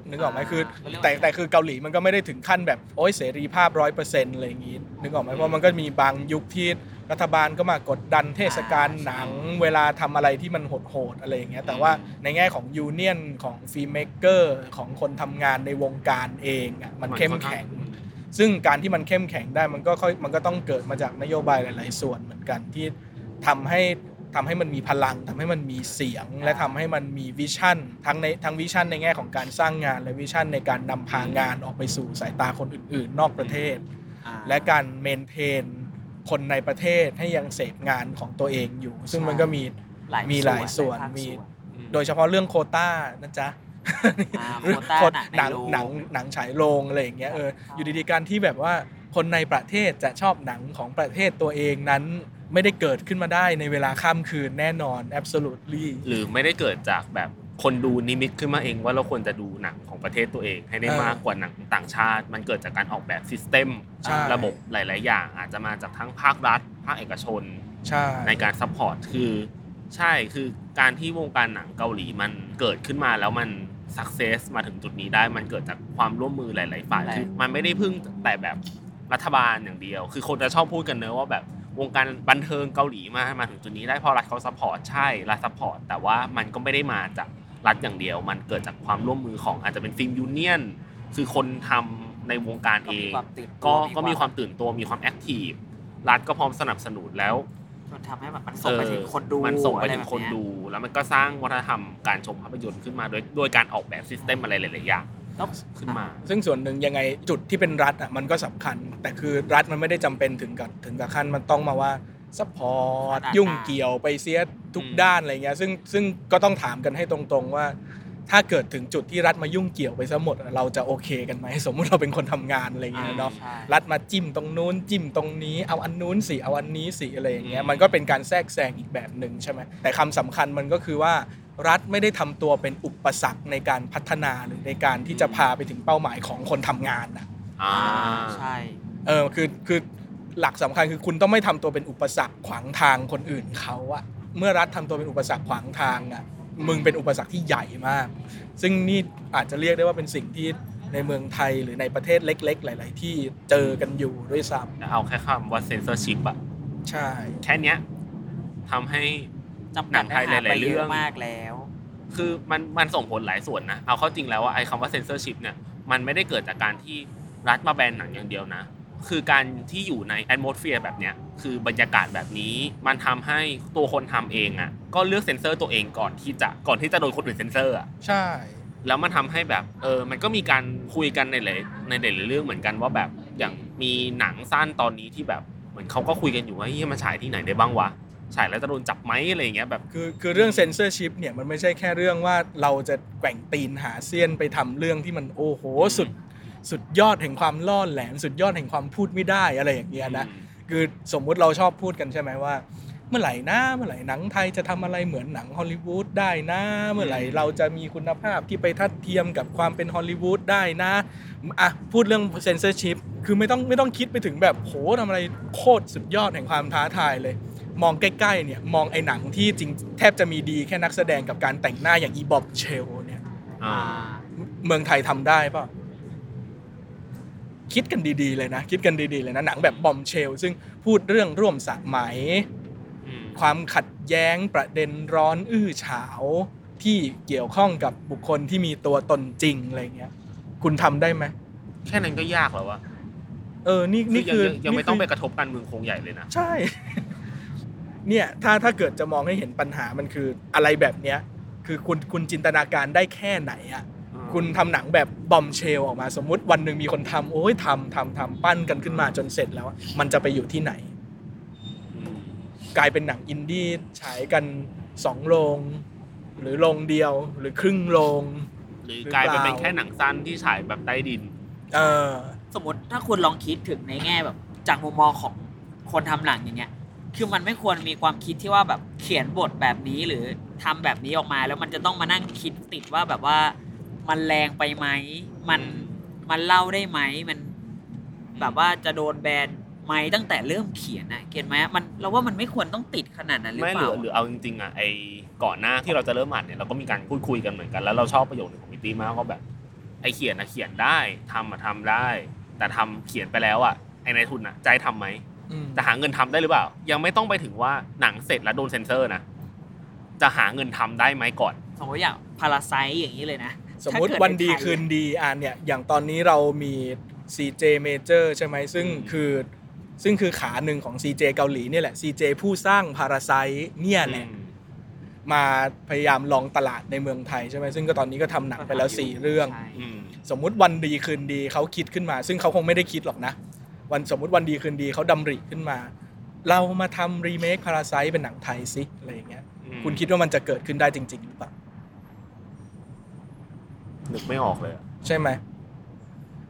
นึกออกไหมคือ แต่แต่คือเกาหลีมันก็ไม่ได้ถึงขั้นแบบโอ้ยเสรีภาพร้อยเปอร์เซ็นต์อะไรอย่างงี้นึกออกไหมเพราะมันก็มีบางยุคที่รัฐบาลก็มากดดันเทศกาลหนังเวลาทำอะไรที่มันโหดๆอะไรอย่างเงี้ยแต่ว่าในแง่ของ union ของ filmmaker ของคนทำงานในวงการเองอะมันเข้มแข็ง ซึ่งการที่มันเข้มแข็งได้มันก็ค่อยมันก็ต้องเกิดมาจากนโยบายหลาย ๆ ส่วนเหมือนกันที่ทำให้ ทำให้มันมีพลังทำให้มันมีเสียง และทำให้มันมี vision ทั้งในทั้ง vision ในแง่ของการสร้างงาน และ vision ในการนำพางานออกไปสู่สายตาคนอื่น ๆ นอกประเทศอ่าและการ maintain คนในประเทศให้ยังเสพงานของตัวเองอยู่ ซึ่งมันก็มีมีหลายส่วนหลายภาคมีส่วนโดยเฉพาะเรื่องโควต้านะจ๊ะอ่าโควต้าคนหนังหนังในโรงหนังหนังฉายโรงอะไรอย่างเงี้ยเอออยู่ดีๆการที่แบบว่าคนในประเทศจะชอบหนังของประเทศตัวเองนั้น ไม่ได้เกิดขึ้นมาได้ในเวลาข้ามคืนแน่นอน absolutely หรือไม่ได้เกิดจากแบบคนดูนิมิตขึ้นมาเองว่าเราควรจะดูหนังของประเทศตัวเองให้ได้เออมากกว่าหนังต่างชาติ มันเกิดจากการออกแบบ systemใช่ระบบหลาย ๆ อย่าง อาจจะมาจากทั้งภาครัฐ ภาคเอกชนใช่ในการ support คือใช่คือการที่วงการหนังเกาหลีมันเกิดขึ้นมาแล้วมัน success มาถึงจุดนี้ได้มันเกิดจากความร่วมมือหลาย ๆ ฝ่ายหลายคือมันไม่ได้พึ่งแต่แบบรัฐบาลอย่างเดียว คือคนจะชอบพูดกันเนอะว่าแบบ วงการบันเทิงเกาหลีมามาถึงจุดนี้ได้เพราะรัฐเขา support ใช่รัฐ support แต่ว่ามันก็ไม่ได้มาจากรัฐอย่างเดียว มันเกิดจากความร่วมมือของอาจจะเป็น film unionคือคนทำในวงการเองก็มีความตื่นตัวก็มีก็มีความตื่นตัวมีความ active รัฐก็พร้อมสนับสนุนแล้วจนทำให้แบบมันส่งไปถึงคนดูมันส่งไปถึงอะรแบบเนี้ย คนดู แล้วมันก็สร้างวัฒนธรรมการชมภาพยนตร์ขึ้นมาโดยโดยการออกแบบ system อะไรหลายๆอย่างแล้ว ขึ้นมา ซึ่งส่วนหนึ่งยังไงจุดที่เป็นรัฐอะมันก็สำคัญ แต่คือรัฐมันไม่ได้จำเป็นถึงกับถึงกับขั้นมันต้องมาว่า support ยุ่งเกี่ยวไปเสียทุกอืมด้านอะไรเงี้ยซึ่งซึ่งก็ต้องถามกันให้ตรงๆว่า ถ้าเกิดถึงจุดที่รัฐมายุ่งเกี่ยวไปซะหมดอะเราจะโอเคกันไหมสมมุติเราเป็นคนทำงานอะไรเงี้ยเนาะใช่รัฐมาจิ้มตรงนู้นจิ้มตรงนี้เอาอันนู้นสิเอาอันนี้สิอะไรอย่างเงี้ยมันก็เป็นการแทรกแซงอีกแบบหนึ่งใช่ไหมแต่คำสำคัญมันก็คือว่า รัฐไม่ได้ทำตัวเป็นอุปสรรคในการพัฒนาหรือในการที่จะพาไปถึงเป้าหมายของคนทำงานนะอ่าใช่เออคือคือหลักสำคัญคือคุณต้องไม่ทำตัวเป็นอุปสรรคขวางทางคนอื่นเขาอะเมื่อรัฐทำตัวเป็นอุปสรรคขวางทางอะมึงเป็นอุปสรรคที่ใหญ่มาก ซึ่งนี่อาจจะเรียกได้ว่าเป็นสิ่งที่ในเมืองไทยหรือในประเทศเล็ก ๆ หลาย ๆ ที่เจอกันอยู่ด้วยซ้เอาแค่คำว่าเซนเซอร์ชิพอะำใช่ แค่เนี้ยทำให้ จำหนักัดงไทยเนื้อหาหลายๆไปเยเรื่ออะงมากแล้ว คือมันมันส่งผลหลายส่วนนะเอาเข้าจริงแล้วว่าไอ้คำว่าเซนเซอร์ชิพเนี่ยมันไม่ได้เกิดจากการที่รัฐมาแบนหนังอย่างเดียวนะ คือการที่อยู่ในแอ m ม s สเฟียร์แบบเนี้ยคือบรรยากาศแบบนี้ มันทำให้ตัวคนทำเองอะ ก็เลือกเซนเซอร์ตัวเองก่อนที่จะก่อนที่จะโดนคนอื่นเซนเซอร์อะใช่ แล้วมันทำให้แบบเออมันก็มีการคุยกันในหลายในหลายๆเรื่องเหมือนกันว่าแบบอย่างมีหนังสั้นตอนนี้ที่แบบเหมือนเขาก็คุยกันอยู่ว่าเฮ้ยมันฉายที่ไหนได้บ้างวะ ฉายแล้วจะโดนจับไหมอะไรอย่างเงี้ยแบบคือคือเรื่องเซนเซอร์ชิพเนี่ยมันไม่ใช่แค่เรื่องว่าเราจะแกว่งตีนหาเสี้ยนไปทำเรื่องที่มันโอ้โหสุดสุดยอดแห่งความล่อแหลมสุดยอดแห่งความพูดไม่ได้อะไรอย่างเงี้ยนะคือสมมุติเราชอบพูดกันใช่ไหมว่า เมื่อไหร่นะเมื่อไหร่หนังไทยจะทำอะไรเหมือนหนังฮอลลีวูดได้นะ เมื่อไหร่เราจะมีคุณภาพที่ไปทัดเทียมกับความเป็นฮอลลีวูดได้นะอะพูดเรื่องเซนเซอร์ชิพคือไม่ต้องไม่ต้องคิดไปถึงแบบโหทำอะไรโคตรสุดยอดแห่งความท้าทายเลย มองใกล้ๆเนี่ยมองไอ้หนังที่จริงแทบจะมีดีแค่นักแสดงกับการแต่งหน้าอย่างอี Bombshell เนี่ยอ่าเมืองไทยทำได้ป่ะคิดกันดีๆเลยนะ คิดกันดีๆเลยนะหนังแบบบอมเชล ซึ่งพูดเรื่องร่วมสมัยอืมความขัดแย้งประเด็นร้อนอื้อฉาวที่เกี่ยวข้องกับบุคคลที่มีตัวตนจริงอะไรเงี้ย คุณทำได้ไหมแค่นั้นก็ยากแล้ววะเออนี่นี่คือคือยังยังไม่นี่คืต้องไปกระทบการเมืองคงใหญ่เลยนะใช่ เนี่ยถ้าถ้าเกิดจะมองให้เห็นปัญหามันคืออะไรแบบเนี้ยคือคุณคุณจินตนาการได้แค่ไหนอะคุณทำหนังแบบบอมเชลออกมาสมมุติวันหนึ่งมีคนทำโอ้ยทำทำทำปั้นกันขึ้นมาจนเสร็จแล้ว มันจะไปอยู่ที่ไหนอืมกลายเป็นหนังอินดี้ฉายกันสองโรงหรือโรงเดียวหรือครึ่งโรงหรือกลายเป็นเป็นแค่หนังสั้นที่ฉายแบบใต้ดิน เออ สมมติถ้าคุณลองคิดถึงในแง่แบบ จากมุมมองของคนทำหนังอย่างเงี้ย คือมันไม่ควรมีความคิดที่ว่าแบบเขียนบทแบบนี้หรือทำแบบนี้ออกมา แล้วมันจะต้องมานั่งคิดติดว่าแบบว่ามันแรงไปไหมมันมันเล่าได้ไหมมันแบบว่าจะโดนแบนไหมตั้งแต่เริ่มเขียนนะเก็ตไหมมันเราว่ามันไม่ควรต้องติดขนาดนั้นหรือไม่เปหรืล่าอหรือเอาจริงๆอะไอก่อนหน้าที่เราจะเริ่มอ่านเนี่ยเราก็มีการพูดคุยกันเหมือนกันแล้วเราชอบประโยคนึงของพี่ตีมากว่าแบบไอเขียนนะเขียนได้ทำอะทำได้ แต่ทำเขียนไปแล้วอะไอในทุนอะใจทำไหมอืม จะหาเงินทำได้หรือเปล่า ยังไม่ต้องไปถึงว่าหนังเสร็จแล้วโดนเซ็นเซอร์นะจะหาเงินทำได้ไหมก่อนสมมติอย่างพาราไซอย่างนี้เลยนะ สมมุติถ้าเกิวันดีใไทยคืนดีอะเนี่ยอย่างตอนนี้เรามี CJ Major ใช่ไหมซึ่งอืมคือซึ่งคือขาหนึ่งของ CJ เกาหลีเนี่ยแหละ CJ ผู้สร้างพาราไซเนี่ยแหละอืมมาพยายามลองตลาดในเมืองไทยใช่ไหมซึ่งก็ตอนนี้ก็ทำหนังไปแล้วสี่เรื่องใช่อืมสมมุติวันดีคืนดีเขาคิดขึ้นมา ซึ่งเขาคงไม่ได้คิดหรอกนะ วันสมมุติวันดีคืนดีเขาดำริขึ้นมา เรามาทำรีเมคพาราไซเป็นหนังไทยสิอะไรอย่างเงี้ยอืมคุณคิดว่ามันจะเกิดขึ้นได้จริง ๆ หรือเปล่านึกไม่ออกเลยอะใช่ไหม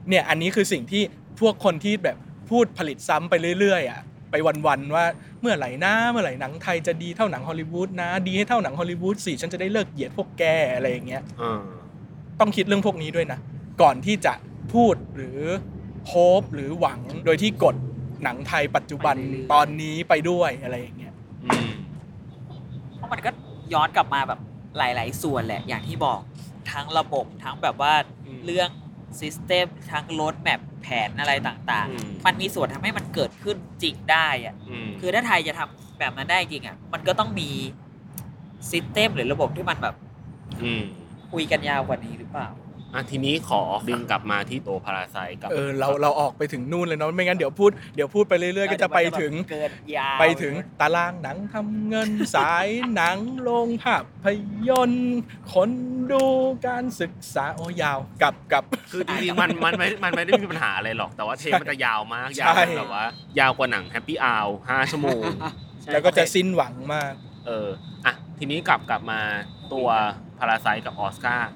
เนี่ยอันนี้คือสิ่งที่พวกคนที่แบบพูดผลิตซ้ำไปเรื่อยๆอะไปวันๆว่าเมื่อไหร่นะเมื่อไหร่หนังไทยจะดีเท่าหนังฮอลลีวูดนะ ดีให้เท่าหนังฮอลลีวูดสิฉันจะได้เลิกเหยียดพวกแกอะไรอย่างเงี้ยเออต้องคิดเรื่องพวกนี้ด้วยนะ ก่อนที่จะพูดหรือ โฮปหรือหวังโดยที่กดหนังไทยปัจจุบันไปเรื่อยๆตอนนี้ไปด้วยอะไรอย่างเงี้ยอืมเพราะมันก็ย้อนกลับมาแบบหลาย ๆ ส่วนแหละ อย่างที่บอกทั้งระบบทั้งแบบว่าอืมเรื่องซิสเต็มทั้งรถแมพแผนอะไรต่างอืมๆมันมีส่วนทำให้มันเกิดขึ้นจริงได้อะอืมคือถ้าไทยจะทำแบบนั้นได้จริงอะ มันก็ต้องมีsystem หรือระบบที่มันแบบอืมคุยกันยาวกว่านี้หรือเปล่า อะทีนี้ขอดึงกลับมาที่ตัว Parasite กับเออเราเราออกไปถึงนู่นเลยเนาะไม่งั้นเดี๋ยวพูดเดี๋ยวพูดไปเรื่อยๆ ก็จะไปถึงเกินยาวไปถึงตารางหนังทำเงินสายหนังโรงภาพยนตร์คนดูการศึกษาโอ้ยาวกับกับคือจริงๆมันมันไม่มันไม่ได้มีปัญหาอะไรหรอกแต่ว่าเทปมันจะยาวมากใช่ยาวแบบว่ายาวกว่าหนังแฮปปี้อ w วห้าชั่วโมงแล้วก็จะสิ้นหวังมาก เอออะทีนี้กลับกลับมาตัว Parasite กับออสการ์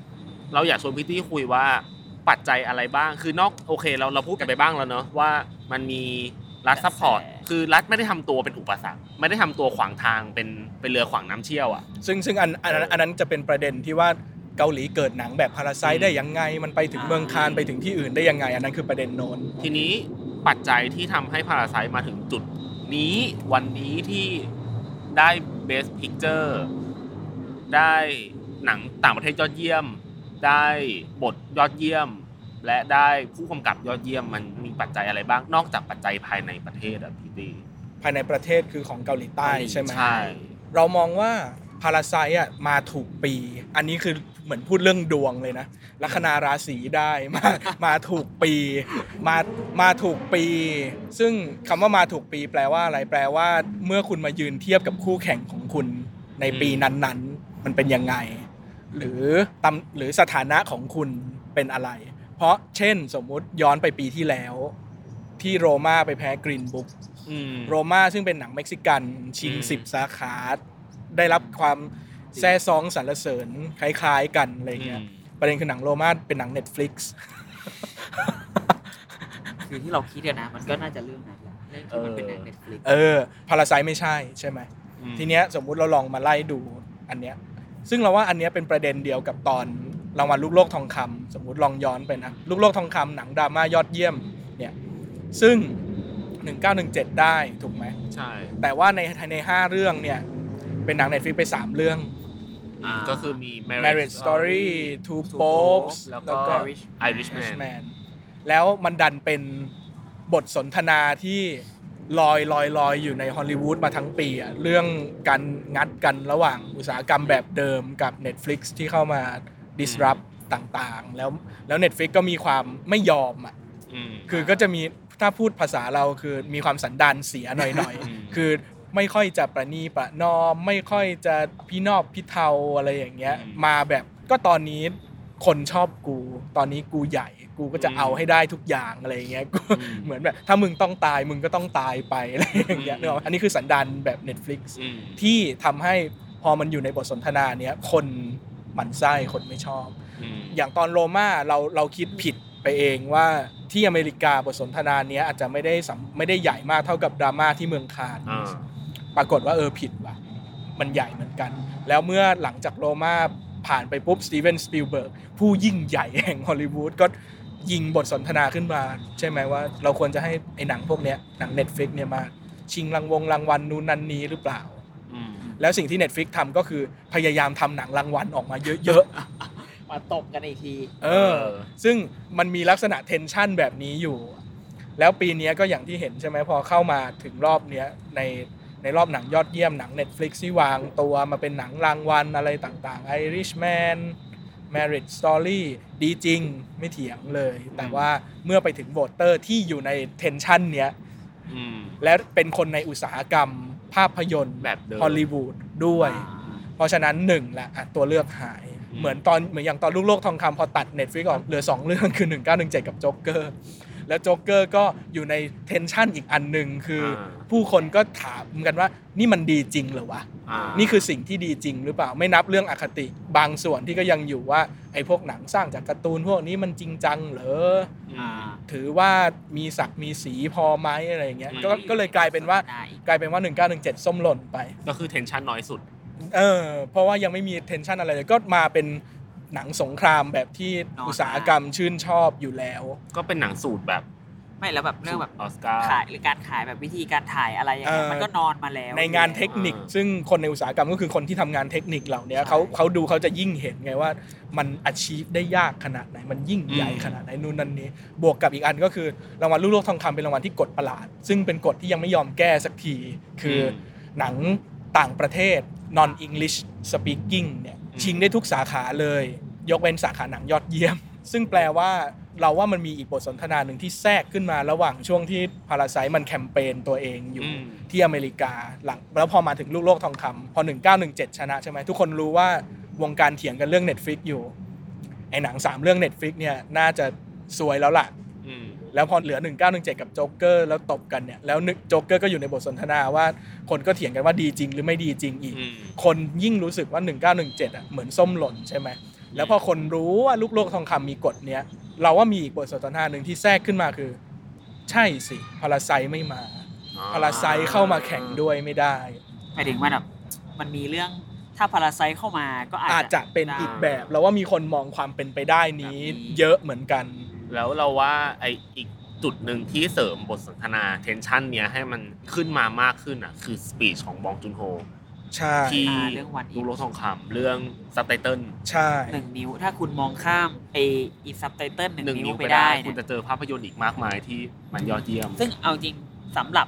เราอยากชวนพี่ตี้คุยว่าปัจจัยอะไรบ้าง คือนอกโอเคเราเราพูดกันไปบ้างแล้วเนอะว่ามันมีรัฐ support คือรัฐไม่ได้ทำตัวเป็นอุปสรรค ไม่ได้ทำตัวขวางทางเป็นเป็นเรือขวางน้ำเชี่ยวอะ ซึ่งซึ่งอันอันนั้นอันนั้นจะเป็นประเด็นที่ว่าเกาหลีเกิดหนังแบบ Parasite อืมได้ยังไง มันไปถึงเมืองคานไปถึงที่อื่นได้ยังไง อันนั้นคือประเด็นโน้นทีนี้ปัจจัยที่ทำให้พาราไซมาถึงจุดนี้วันนี้ที่ได้ Best Picture ได้หนังต่างประเทศยอดเยี่ยม ได้บทยอดเยี่ยม และได้ผู้กำกับยอดเยี่ยมมันมีปัจจัยอะไรบ้าง นอกจากปัจจัยภายในประเทศอะพี่ตีภายในประเทศคือของเกาหลีใต้ใช่ไหมใช่เรามองว่าพาราไซอะมาถูกปี อันนี้คือเหมือนพูดเรื่องดวงเลยนะลัคนาราศีได้มามาถูกปี มามาถูกปี ซึ่งคำว่ามาถูกปี แปลว่าอะไรแปลว่า เมื่อคุณมายืนเทียบกับคู่แข่งของคุณในปีนั้นๆ มันเป็นยังไง หรือตำหรือสถานะของคุณเป็นอะไร เพราะเช่นสมมุติย้อนไปปีที่แล้ว ที่ Roma ไปแพ้ Green Book อืม Roma ซึ่งเป็นหนังเม็กซิกันชิงอืมสิบสาขา ได้รับความแซ่ซองสรรเสริญคล้ายๆกันอะไรเงี้ยประเด็นคือหนังโรม่าเป็นหนัง Netflix คือที่เราคิดกันนะมันก็น่าจะเรื่องนั้นแหละเรื่องที่มันเป็นหนังเน็ตฟลิกเออพาราไซไม่ใช่ใช่ไหมอืมทีเนี้ยสมมุติเราลองมาไล่ดูอันเนี้ย ซึ่งเราว่าอันเนี้ยเป็นประเด็นเดียวกับตอนรางวัลลูกโลกทองคำสมมุติลองย้อนไปนะลูกโลกทองคำหนังดราม่ายอดเยี่ยมเนี่ยซึ่ง 1917 ได้ถูกไหมใช่แต่ว่าในในห้าเรื่องเนี่ยเป็นหนัง Netflix ไป 3 เรื่องอ่าก็คือมี Marriage Story Two Two Popes Popes แล้วแล้วก็ก็ Irishman Irishman แล้วมันดันเป็นบทสนทนาที่ ลอยลอยลอยอยู่ในฮอลลีวูดมาทั้งปีอะเรื่องการงัดกันระหว่างอุตสาหกรรมแบบเดิมกับ Netflix ที่เข้ามา disrupt ต่างๆ แล้วแล้ว Netflix ก็มีความไม่ยอมอะอืมคือก็จะมีถ้าพูดภาษาเราคือมีความสันดานเสียหน่อยอืมๆคือไม่ค่อยจะประนีประนอม ไม่ค่อยจะพี่นอบพี่เทาอะไรอย่างเงี้ย มาแบบก็ตอนนี้คนชอบกู ตอนนี้กูใหญ่ กูก็จะเอาให้ได้ทุกอย่างอะไรอย่างเงี้ยกูอืมเหมือนแบบถ้ามึงต้องตายมึงก็ต้องตายไปอะไรอย่างเงี้ยอืมเนกอะอันนี้คือสันดานแบบ Netflix อืมที่ทำให้พอมันอยู่ในบทสนทนาเนี้ยคนหมั่นไส้คนไม่ชอบอืมอย่างตอน Roma เราเราคิดผิดไปเองว่าที่อเมริกาบทสนทนาเนี้ยอาจจะไม่ได้สำไม่ได้ใหญ่มากเท่ากับดราม่าที่เมืองคานอ่าปรากฏว่าเออผิดว่ะมันใหญ่เหมือนกัน แล้วเมื่อหลังจาก Roma ผ่านไปปุ๊บสตีเวนสปิลเบิร์กผู้ยิ่งใหญ่แห่งฮอลลีวูดก็ ยิงบทสนทนาขึ้นมา ใช่ไหมว่า เราควรจะให้ไอ้หนังพวกเนี้ยหนัง Netflix เนี่ยมา ชิงรางวงรางวัลนู่นนั่นนี้หรือเปล่าอืมแล้วสิ่งที่ Netflix ทำก็คือพยายามทำหนังรางวัลออกมาเยอะๆมาตบกันอีกทีเออ ซึ่งมันมีลักษณะเทนชันแบบนี้อยู่ แล้วปีเนี้ยก็อย่างที่เห็นใช่ไหมพอเข้ามาถึงรอบเนี้ยในในรอบหนังยอดเยี่ยมหนัง Netflix ที่วางตัวมาเป็นหนังรางวัลอะไรต่างๆ Irishman Marriage Story ดีจริงไม่เถียงเลย แต่ว่าเมื่อไปถึงโหวตเตอร์ที่อยู่ในtension เนี้ยอืมและเป็นคนในอุตสาหกรรม ภาพยนตร์แบบเดิมฮอลลีวูดด้วย เพราะฉะนั้นหนึ่งละอะตัวเลือกหายอืมเหมือนตอนเหมือนอย่างตอนลูกโลกทองคำพอตัด Netflix ออกเหลือ 2 เรื่องคือ 1917 กับโจ๊กเกอร์ แล้วโจ๊กเกอร์ก็อยู่ใน tension อีกอันหนึ่งคืออ่าผู้คนก็ถามกันว่านี่มันดีจริงเหรอวะอ่านี่คือสิ่งที่ดีจริงหรือเปล่าไม่นับเรื่องอคติบางส่วนที่ก็ยังอยู่ว่าไอ้พวกหนังสร้างจากการ์ตูนพวกนี้มันจริงจังเหรออ่าถือว่ามีศักดิ์มีสีพอไหมอะไรอย่างเงี้ยอืมก็ก็เลยกลายเป็นว่าได้อีกกลายเป็นว่า 1917 ส้มหล่นไป ก็คือเทนชันน้อยสุดเออเพราะว่ายังไม่มีเทนชันอะไรเลยก็มาเป็น หนังสงครามแบบที่นอนอุตสาหกรรมชื่นชอบอยู่แล้ว ก็เป็นหนังสูตรแบบ ไม่แล้วแบบเรื่องแบบออสการ์ขายหรือการขายแบบวิธีการถ่ายอะไรอย่างเงี้ยเออมันก็นอนมาแล้ว ในงานเทคนิคอ่าซึ่งคนในอุตสาหกรรมก็คือคนที่ทำงานเทคนิคเหล่านี้ใช่เขาเขาดูเขาจะยิ่งเห็นไงว่า มัน achieve ได้ยากขนาดไหนมันยิ่งใหญ่ขนาดไหนนู่นนั่นนี้บวกกับอีกอันก็คือรางวัลลูกโลกทองคำเป็นรางวัลที่กฎประหลาด ซึ่งเป็นกฎที่ยังไม่ยอมแก้สักทีคืออมหนังต่างประเทศ non English speaking เนี่ยอืมชิงได้ทุกสาขาเลย ยกเว้นสาขาหนังยอดเยี่ยม ซึ่งแปลว่าเราว่ามันมีอีกบทสนทนาหนึ่งที่แทรกขึ้นมาระหว่างช่วงที่พาราไซมันแคมเปญตัวเองอยู่ที่อเมริกาหลังแล้วพอมาถึงลูกโลกทองคำพอ 1917 ชนะใช่ไหมทุกคนรู้ว่าวงการเถียงกันเรื่อง Netflix อยู่ไอ้หนัง3เรื่อง Netflix เนี่ยน่าจะสวยแล้วล่ะแล้วพอเหลือ 1917 กับโจ๊กเกอร์แล้วตบกันเนี่ยแล้วนึกโจ๊กเกอร์ก็อยู่ในบทสนทนาว่าคนก็เถียงกันว่าดีจริงหรือไม่ดีจริงอีก คนยิ่งรู้สึกว่า 1917อะเหมือนส้มหล่นใช่ไหม แล้วพอคนรู้ว่าลูกโลกทองคำมีกฎเนี้ยเราว่ามีอีกบทสนทนาหนึ่งที่แทรกขึ้นมาคือ ใช่สิพาราไซไม่มาParasite เข้ามาแข่งด้วยไม่ได้หมายถึงว่าแบบมันมีเรื่องถ้า Parasite เข้ามาก็อาอาจจะเป็นอีกแบบเราว่ามีคนมองความเป็นไปได้นี้ เยอะเหมือนกัน แล้วเราว่าไอ้อีกจุดหนึ่งที่เสริมบทสนทนา tension เนี้ยให้มันขึ้นมามากขึ้นอะคือ speech ของบองจุนโฮ ใช่ที่อ่าเรื่อง one inch ลูกโลกทองคำเรื่องซับไตเติลใช่หนึ่งนิ้ว ถ้าคุณมองข้ามไออีซับไตเติลหนึ่งหนึ่งนิ้วไปได้เนี่คุณจะเจอภาพยนตร์อีกมากมายที่มันยอดเยี่ยม ซึ่งเอาจริงสำหรับ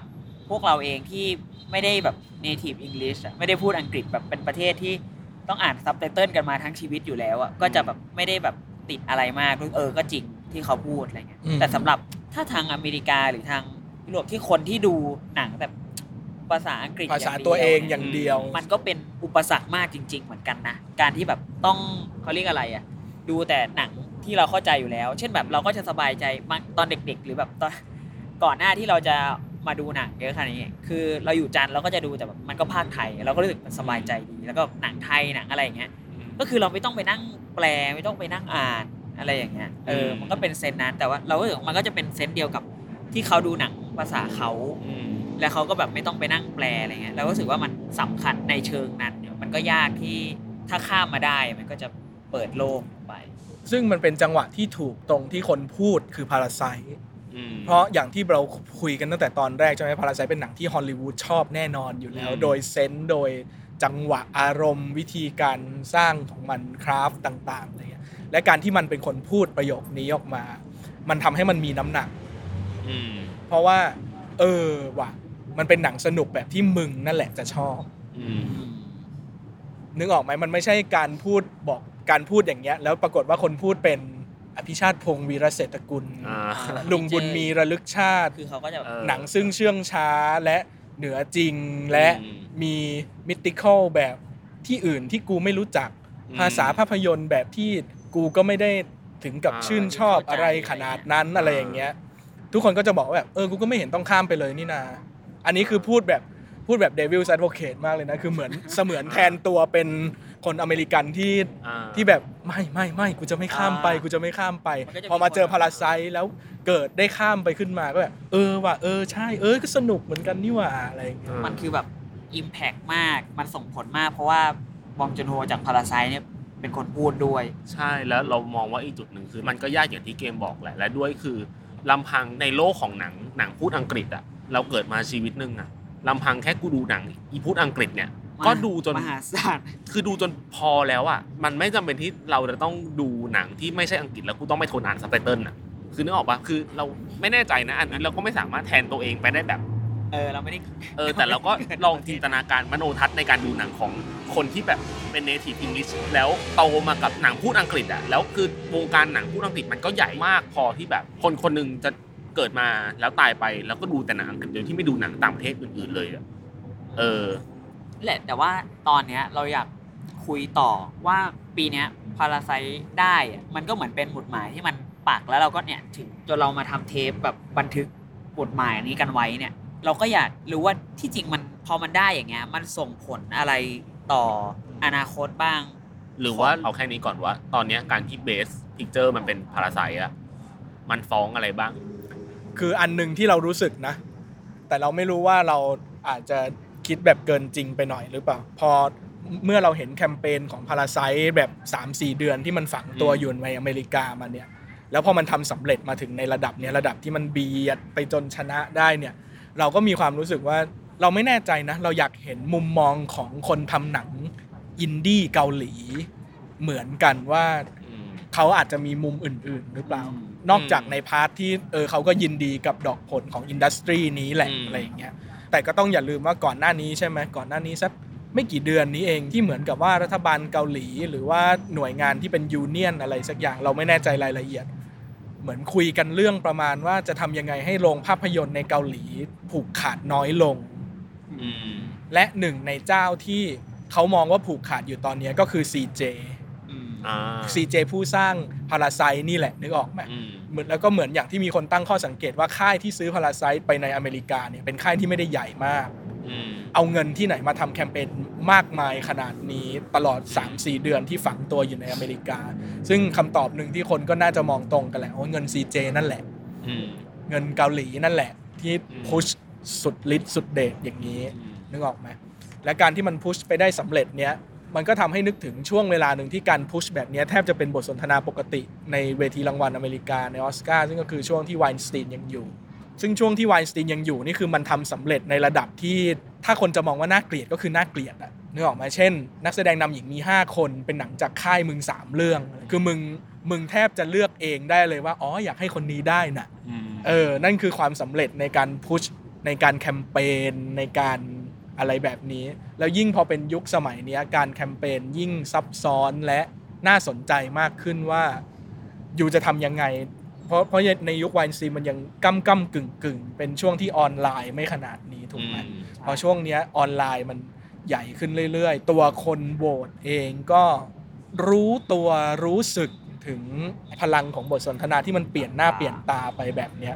พวกเราเองที่ไม่ได้แบบ native English อะไม่ได้พูดอังกฤษแบบเป็นประเทศที่ต้องอ่านซับไตเติลกันมาทั้งชีวิตอยู่แล้วอะก็จะแบบไม่ได้แบบติดอะไรมากเออก็จริงที่เขาพูดอะไรเงี้ยอืมแต่สำหรับถ้าทางอเมริกาหรือทางยุโรปที่คนที่ดูหนังแบบ ภาษาอังกฤษภาษาย่ดียตัวเองนี่ยอย่างเดียว มันก็เป็นอุปสรรคมากจริง ๆ เหมือนกันนะการที่แบบต้องเขาเรียกอะไรอะดูแต่หนังที่เราเข้าใจอยู่แล้ว เช่นแบบเราก็จะสบายใจบางตอนเด็ก ๆ หรือแบบตอนก่อนหน้าที่เราจะมาดูหนังเยอะขนาดนี้คือเราอยู่จันทร์เราก็จะดูแต่แบบมันก็ภาคไทย เราก็รู้สึกมันสบายใจดีแล้วก็หนังไทยหนังอะไรอย่างเงี้ยก็คือเราไม่ต้องไปนั่งแปลไม่ต้องไปนั่งอ่านอะไรอย่างเงี้ยเอออืมมันก็เป็นเซนส์นั้นแต่ว่าเราก็รู้สึกมันก็จะเป็นเซนส์เดียวกับที่เขาดูหนังภาษาเขาอืม แล้วเขาก็แบบไม่ต้องไปนั่งแปลอะไรเงี้ยเราก็รู้สึกว่ามันสำคัญในเชิงนั้นเนี่ยมันก็ยากที่ถ้าข้ามมาได้มันก็จะเปิดโลกไป ซึ่งมันเป็นจังหวะที่ถูกตรงที่คนพูดคือพาราไซอืมเพราะอย่างที่เราคุยกันตั้งแต่ตอนแรกใช่ไหมพาราไซเป็นหนังที่ฮอลลีวูดชอบแน่นอนอยู่แล้วอืมโดยเซนส์โดยจังหวะอารมณ์ วิธีการสร้างของมันคราฟต์ต่างๆอะไรเงี้ยและการที่มันเป็นคนพูดประโยคนี้ออกมา มันทำให้มันมีน้ำหนักอืมเพราะว่า เออว่ะ มันเป็นหนังสนุกแบบที่มึงนั่นแหละจะชอบอืมนึกออกไหมมันไม่ใช่การพูดบอกการพูดอย่างเงี้ย แล้วปรากฏว่าคนพูดเป็นอภิชาติพงศ์วีรเศรษฐกุลอ่าลุงบุญมีระลึกชาติคือเขาก็จะแบบเออหนังซึ่งเชื่องช้าและเหนือจริงและอืมมีมิติคอลแบบที่อื่นที่กูไม่รู้จักอืมภาษาภาพยนตร์แบบที่กูก็ไม่ได้ถึงกับอ่าชื่นชอบอะไรขนาดนั้นอะไรอย่างเงี้ย ทุกคนก็จะบอกว่าแบบเออกูก็ไม่เห็นต้องข้ามไปเลยนี่นา อันนี้คือพูดแบบพูดแบบ devil's advocate มากเลยนะ คือเหมือนเสมือนแทนตัวเป็นคนอเมริกันที่อ่าที่แบบไม่ไม่ไม่กูจะไม่ข้ามไปอ่ากูจะไม่ข้ามไปมันก็จะมีพอมาเจอคน Parasite แล้วเกิดได้ข้ามไปขึ้นมาก็แบบเออว่ะเออใช่เออก็สนุกเหมือนกันนี่หว่าอะไรอย่างเงี้ยมันคือแบบ impact มากมันส่งผลมาก เพราะว่าบองจุนโฮจาก Parasite เนี่ยเป็นคนพูดด้วย ใช่แล้วเรามองว่าอีกจุดหนึ่งคือ มันก็ยากอย่างที่เกมบอกแหละและด้วยคือลำพังในโลกของหนังหนังพูดอังกฤษอะ เราเกิดมาชีวิตหนึ่งอะลำพังแค่กูดูหนังอีพูดอังกฤษเนี่ยก็ดูจนมหาศาลคือดูจนพอแล้วอะมันไม่จำเป็นที่เราจะต้องดูหนังที่ไม่ใช่อังกฤษแล้วกูต้องไม่ทนอ่านซับไตเติลอะคือนึกออกปะคือเราไม่แน่ใจนะอันนี้เราก็ไม่สามารถแทนตัวเองไปได้แบบ เออเราไม่ได้เออแต่เราก็ลองจินตนาการมโนทัศน์ในการดูหนังของคนที่แบบเป็น native English แล้วโตมากับหนังพูดอังกฤษอะแล้วคือวงการหนังพูดอังกฤษมันก็ใหญ่มากพอที่แบบคนคนหนึงจะ เกิดมาแล้วตายไปแล้วก็ดูแต่หนังอังกฤษโดยที่ไม่ดูหนังต่างประเทศอื่นๆเลยอะเออแหละแต่ว่าตอนเนี้ยเราอยากคุยต่อว่าปีเนี้ยพาราไซได้อะมันก็เหมือนเป็นหมุดหมายที่มันปักแล้วเราก็เนี่ยถึงจนเรามาทำเทปแบบบันทึกบทหมายอันนี้กันไว้เนี่ย เราก็อยากรู้ว่าที่จริงมันพอมันได้อย่างเงี้ย มันส่งผลอะไรต่ออนาคตบ้าง หรือว่าเอาแค่นี้ก่อนว่า ตอนเนี้ยการที่ Best Picture มันเป็น Parasite อะมันฟ้องอะไรบ้าง คืออันหนึ่งที่เรารู้สึกนะ แต่เราไม่รู้ว่าเราอาจจะคิดแบบเกินจริงไปหน่อยหรือเปล่า พอเมื่อเราเห็นแคมเปญของ Parasite แบบ 3-4 เดือนที่มันฝังตัวอยู่ในอเมริกามาเนี่ย แล้วพอมันทำสำเร็จมาถึงในระดับเนี้ยระดับที่มันเบียดไปจนชนะได้เนี่ย เราก็มีความรู้สึกว่าเราไม่แน่ใจนะ เราอยากเห็นมุมมองของคนทำหนังอินดี้เกาหลี เหมือนกันว่าเขาอาจจะมีมุมอื่น ๆ หรือเปล่า นอกจากใน part ที่เออเขาก็ยินดีกับดอกผลของ industry นี้แหละอืมอะไรอย่างเงี้ยแต่ก็ต้องอย่าลืมว่าก่อนหน้านี้ใช่ไหมก่อนหน้านี้สักไม่กี่เดือนนี้เองที่เหมือนกับว่ารัฐบาลเกาหลี หรือว่าหน่วยงานที่เป็น union อะไรสักอย่างเราไม่แน่ใจรายละเอียด เหมือนคุยกันเรื่องประมาณว่าจะทำยังไงให้โรงภาพยนตร์ในเกาหลีผูกขาดน้อยลงอืมและหนึ่งในเจ้าที่เขามองว่าผูกขาดอยู่ตอนเนี้ยก็คือ CJ อื มอ่า CJ ผู้สร้างพาราไซนี่แหละนึกออกไหมอืมเหมือนแล้วก็เหมือนอย่างที่มีคนตั้งข้อสังเกตว่าค่ายที่ซื้อพาราไซต์ไปในอเมริกาเนี่ยเป็นค่ายที่ไม่ได้ใหญ่มากอืมเอาเงินที่ไหนมาทำแคมเปญมากมายขนาดนี้ตลอด 3-4 เดือนที่ฝังตัวอยู่ในอเมริกา ซึ่งคำตอบหนึ่งที่คนก็น่าจะมองตรงกันแหละว่าเงิน CJ นั่นแหละอืมเงินเกาหลีนั่นแหละ ที่อืมพุชสุดฤทธิ์สุดเดชอย่างนี้อืมนึกออกไหมและการที่มันพุชไปได้สำเร็จเนี้ย มันก็ทำให้นึกถึงช่วงเวลาหนึ่งที่การพุชแบบเนี้ยแทบจะเป็นบทสนทนาปกติในเวทีรางวัลอเมริกาในออสการ์ซึ่งก็คือช่วงที่ไวน์สตีนยังอยู่ ซึ่งช่วงที่ไวน์สตีนยังอยู่นี่คือมันทำสำเร็จในระดับที่ถ้าคนจะมองว่าน่าเกลียดก็คือน่าเกลียดอะนึกออกไหมเช่น นักแสดงนำหญิงมี 5 คนเป็นหนังจากค่ายมึง 3 เรื่อง คือมึงมึงแทบจะเลือกเองได้เลยว่าอ๋ออยากให้คนนี้ได้น่ะอืมเออนั่นคือความสำเร็จในการพุชในการแคมเปญในการ อะไรแบบนี้ แล้วยิ่งพอเป็นยุคสมัยเนี้ยการแคมเปญยิ่งซับซ้อนและน่าสนใจมากขึ้นว่าอยู่จะทำยังไง เพราะเพราะในยุคไวน์ซีมันยังก้ำก้ำกึ่งกึ่งเป็นช่วงที่ออนไลน์ไม่ขนาดนี้ถูกไหมอืมพอช่วงเนี้ยออนไลน์มันใหญ่ขึ้นเรื่อยๆ ตัวคนโหวตเองก็รู้ตัวรู้สึกถึงพลังของบทสนทนาที่มันเปลี่ยนหน้าเปลี่ยนตาไปแบบเนี้ย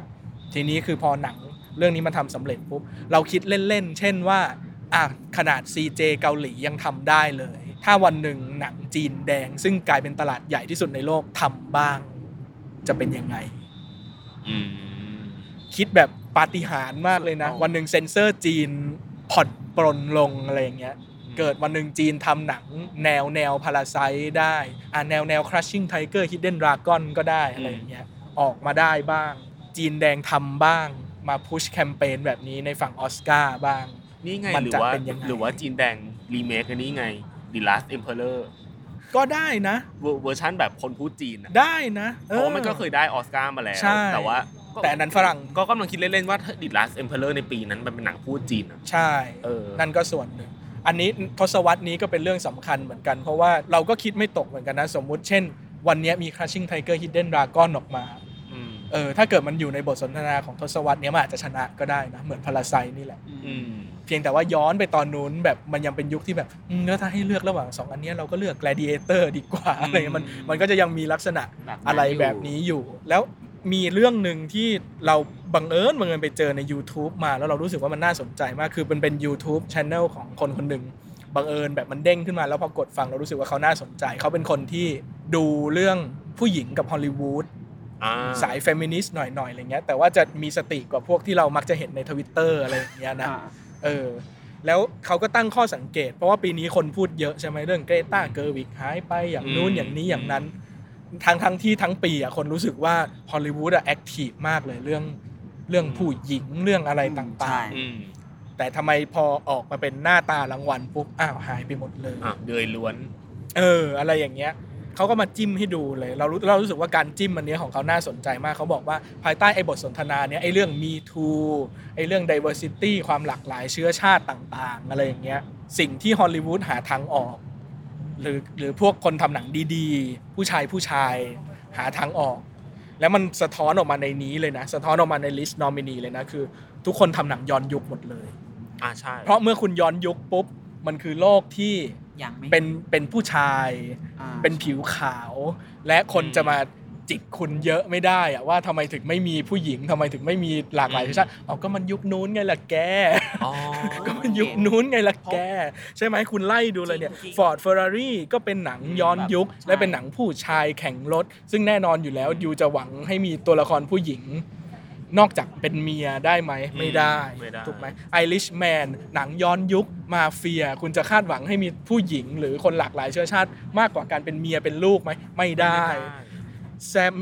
ทีนี้คือพอหนัง เรื่องนี้มันทำสำเร็จปุ๊บเราคิดเล่นๆ เช่นว่าอะขนาด CJ เกาหลียังทำได้เลย ถ้าวันหนึ่งหนังจีนแดง ซึ่งกลายเป็นตลาดใหญ่ที่สุดในโลกทำบ้าง จะเป็นยังไงอืมคิดแบบปาฏิหาริย์มากเลยนะอ๋อวันหนึ่งเซ็นเซอร์จีนผ่อนปรนลงอะไรอย่างเงี้ยเกิดวันหนึ่งจีนทำหนังแนวแนวพาราไซได้อ่าแนวแนว crushing tiger hidden dragon ก็ได้อะไรอย่างเงี้ยออกมาได้บ้าง จีนแดงทำบ้าง มาพุชแคมเปญแบบนี้ในฝั่งออสการ์บ้าง นี่ไงมันหรือจะว่าเป็นยังไงหรือว่าจีนแดงรีเมคอันนี้ไง The Last Emperor ก็ได้นะ เวอร์เวอร์ชันแบบคนพูดจีนอะได้นะเพราะว่ามันก็เคยได้ออสการ์มาแล้วใช่แต่ว่าก็แต่อันนั้นฝรั่งก็กำลังคิดเล่นๆว่า The Last Emperor ในปีนั้นมันเป็นหนังพูดจีนอะใช่เออนั่นก็ส่วนหนึ่งอันนี้ทศวรรษนี้ก็เป็นเรื่องสำคัญเหมือนกัน เพราะว่าเราก็คิดไม่ตกเหมือนกันนะ สมมุติเช่น วันนี้มี Crouching Tiger Hidden Dragon ออกมาอืม เออถ้าเกิดมันอยู่ในบทสนทนาของทศวรรษเนี้ยมันอาจจะชนะก็ได้นะเหมือน Parasite นี่แหละอืมเพียงแต่ว่าย้อนไปตอนนู้นแบบมันยังเป็นยุคที่แบบอืมแล้วถ้าให้เลือกระหว่างสองอันเนี้ยเราก็เลือก Gladiator ดีกว่าอะไรเงี้ยมันมันก็จะยังมีลักษณะแบบนั้นอะไรอยู่แบบนี้อยู่ แล้วมีเรื่องหนึ่งที่เราบังเอิญบังเอิญไปเจอใน YouTube มาแล้วเรารู้สึกว่ามันน่าสนใจมากคือมันเป็น YouTube Channel ของคนคนหนึ่งบังเอิญแบบมันเด้งขึ้นมาแล้วพอกดฟังเรารู้สึกว่าเขาน่าสนใจ เขาเป็นคนที่ดูเรื่องผู้หญิงกับฮอลลีวูดอ่า สายเฟมินิสต์หน่อยๆอะไรเงี้ยแต่ว่าจะมีสติกว่าพวกที่เรามักจะเห็นในทวิตเตอร์อะไรอย่างเงี้ยนะอ่าเออแล้วเขาก็ตั้งข้อสังเกต เพราะว่าปีนี้คนพูดเยอะใช่ไหมเรื่องเกรตาเกอร์วิกหายไปอย่างนู้นอย่างนี้อย่างนั้นทั้งทั้งที่ทั้งปีอะคนรู้สึกว่าฮอลลีวูดอะ active มากเลยเรื่องเรื่องผู้หญิงเรื่องอะไรต่างใช่อืมๆแต่ทำไมพอออกมาเป็นหน้าตารางวัลปุ๊บอ้าวหายไปหมดเลยอะเดยล้วน เออ อะไรอย่างเงี้ย เขาก็มาจิ้มให้ดูเลย เรารู้เรารู้สึกว่าการจิ้มอันเนี้ยของเขาน่าสนใจมาก เขาบอกว่าภายใต้ไอ้บทสนทนาเนี้ยไอ้เรื่อง Me Too ไอ้เรื่อง diversity ความหลากหลายเชื้อชาติต่าง ๆ อะไรอย่างเงี้ย สิ่งที่ฮอลลีวูดหาทางออก หรือหรือพวกคนทำหนังดีๆ ผู้ชายผู้ชายหาทางออก แล้วมันสะท้อนออกมาในนี้เลยนะ สะท้อนออกมาในลิสต์นอมินีเลยนะคือ ทุกคนทำหนังย้อนยุคหมดเลย อ่าใช่ เพราะเมื่อคุณย้อนยุคปุ๊บมันคือโลกที่ ยังไม่เป็นเป็นผู้ชายอ่าเป็นผิวขาว และคนจะมาจิกคุณเยอะไม่ได้อะว่าทำไมถึงไม่มีผู้หญิงทำไมถึงไม่มีหลากหลายชาติเอาก็มันยุคนู้นไงล่ะแกอ๋อก็มันยุคนู้นไงล่ะแก ใช่ไหมคุณไล่ดูเลยเนี่ยจริงๆฟอร์ดเฟอร์รารี่ก็เป็นหนังย้อนยุคใช่และเป็นหนังผู้ชายแข่งรถ ซึ่งแน่นอนอยู่แล้วยูจะหวังให้มีตัวละครผู้หญิง นอกจากเป็นเมียได้ไหมไม่ได้ไม่ได้ถูกไหมไอริชแมนหนังย้อนยุคมาเฟีย คุณจะคาดหวังให้มีผู้หญิงหรือคนหลากหลายเชื้อชาติมากกว่าการเป็นเมียเป็นลูกไหมไม่ได้แซม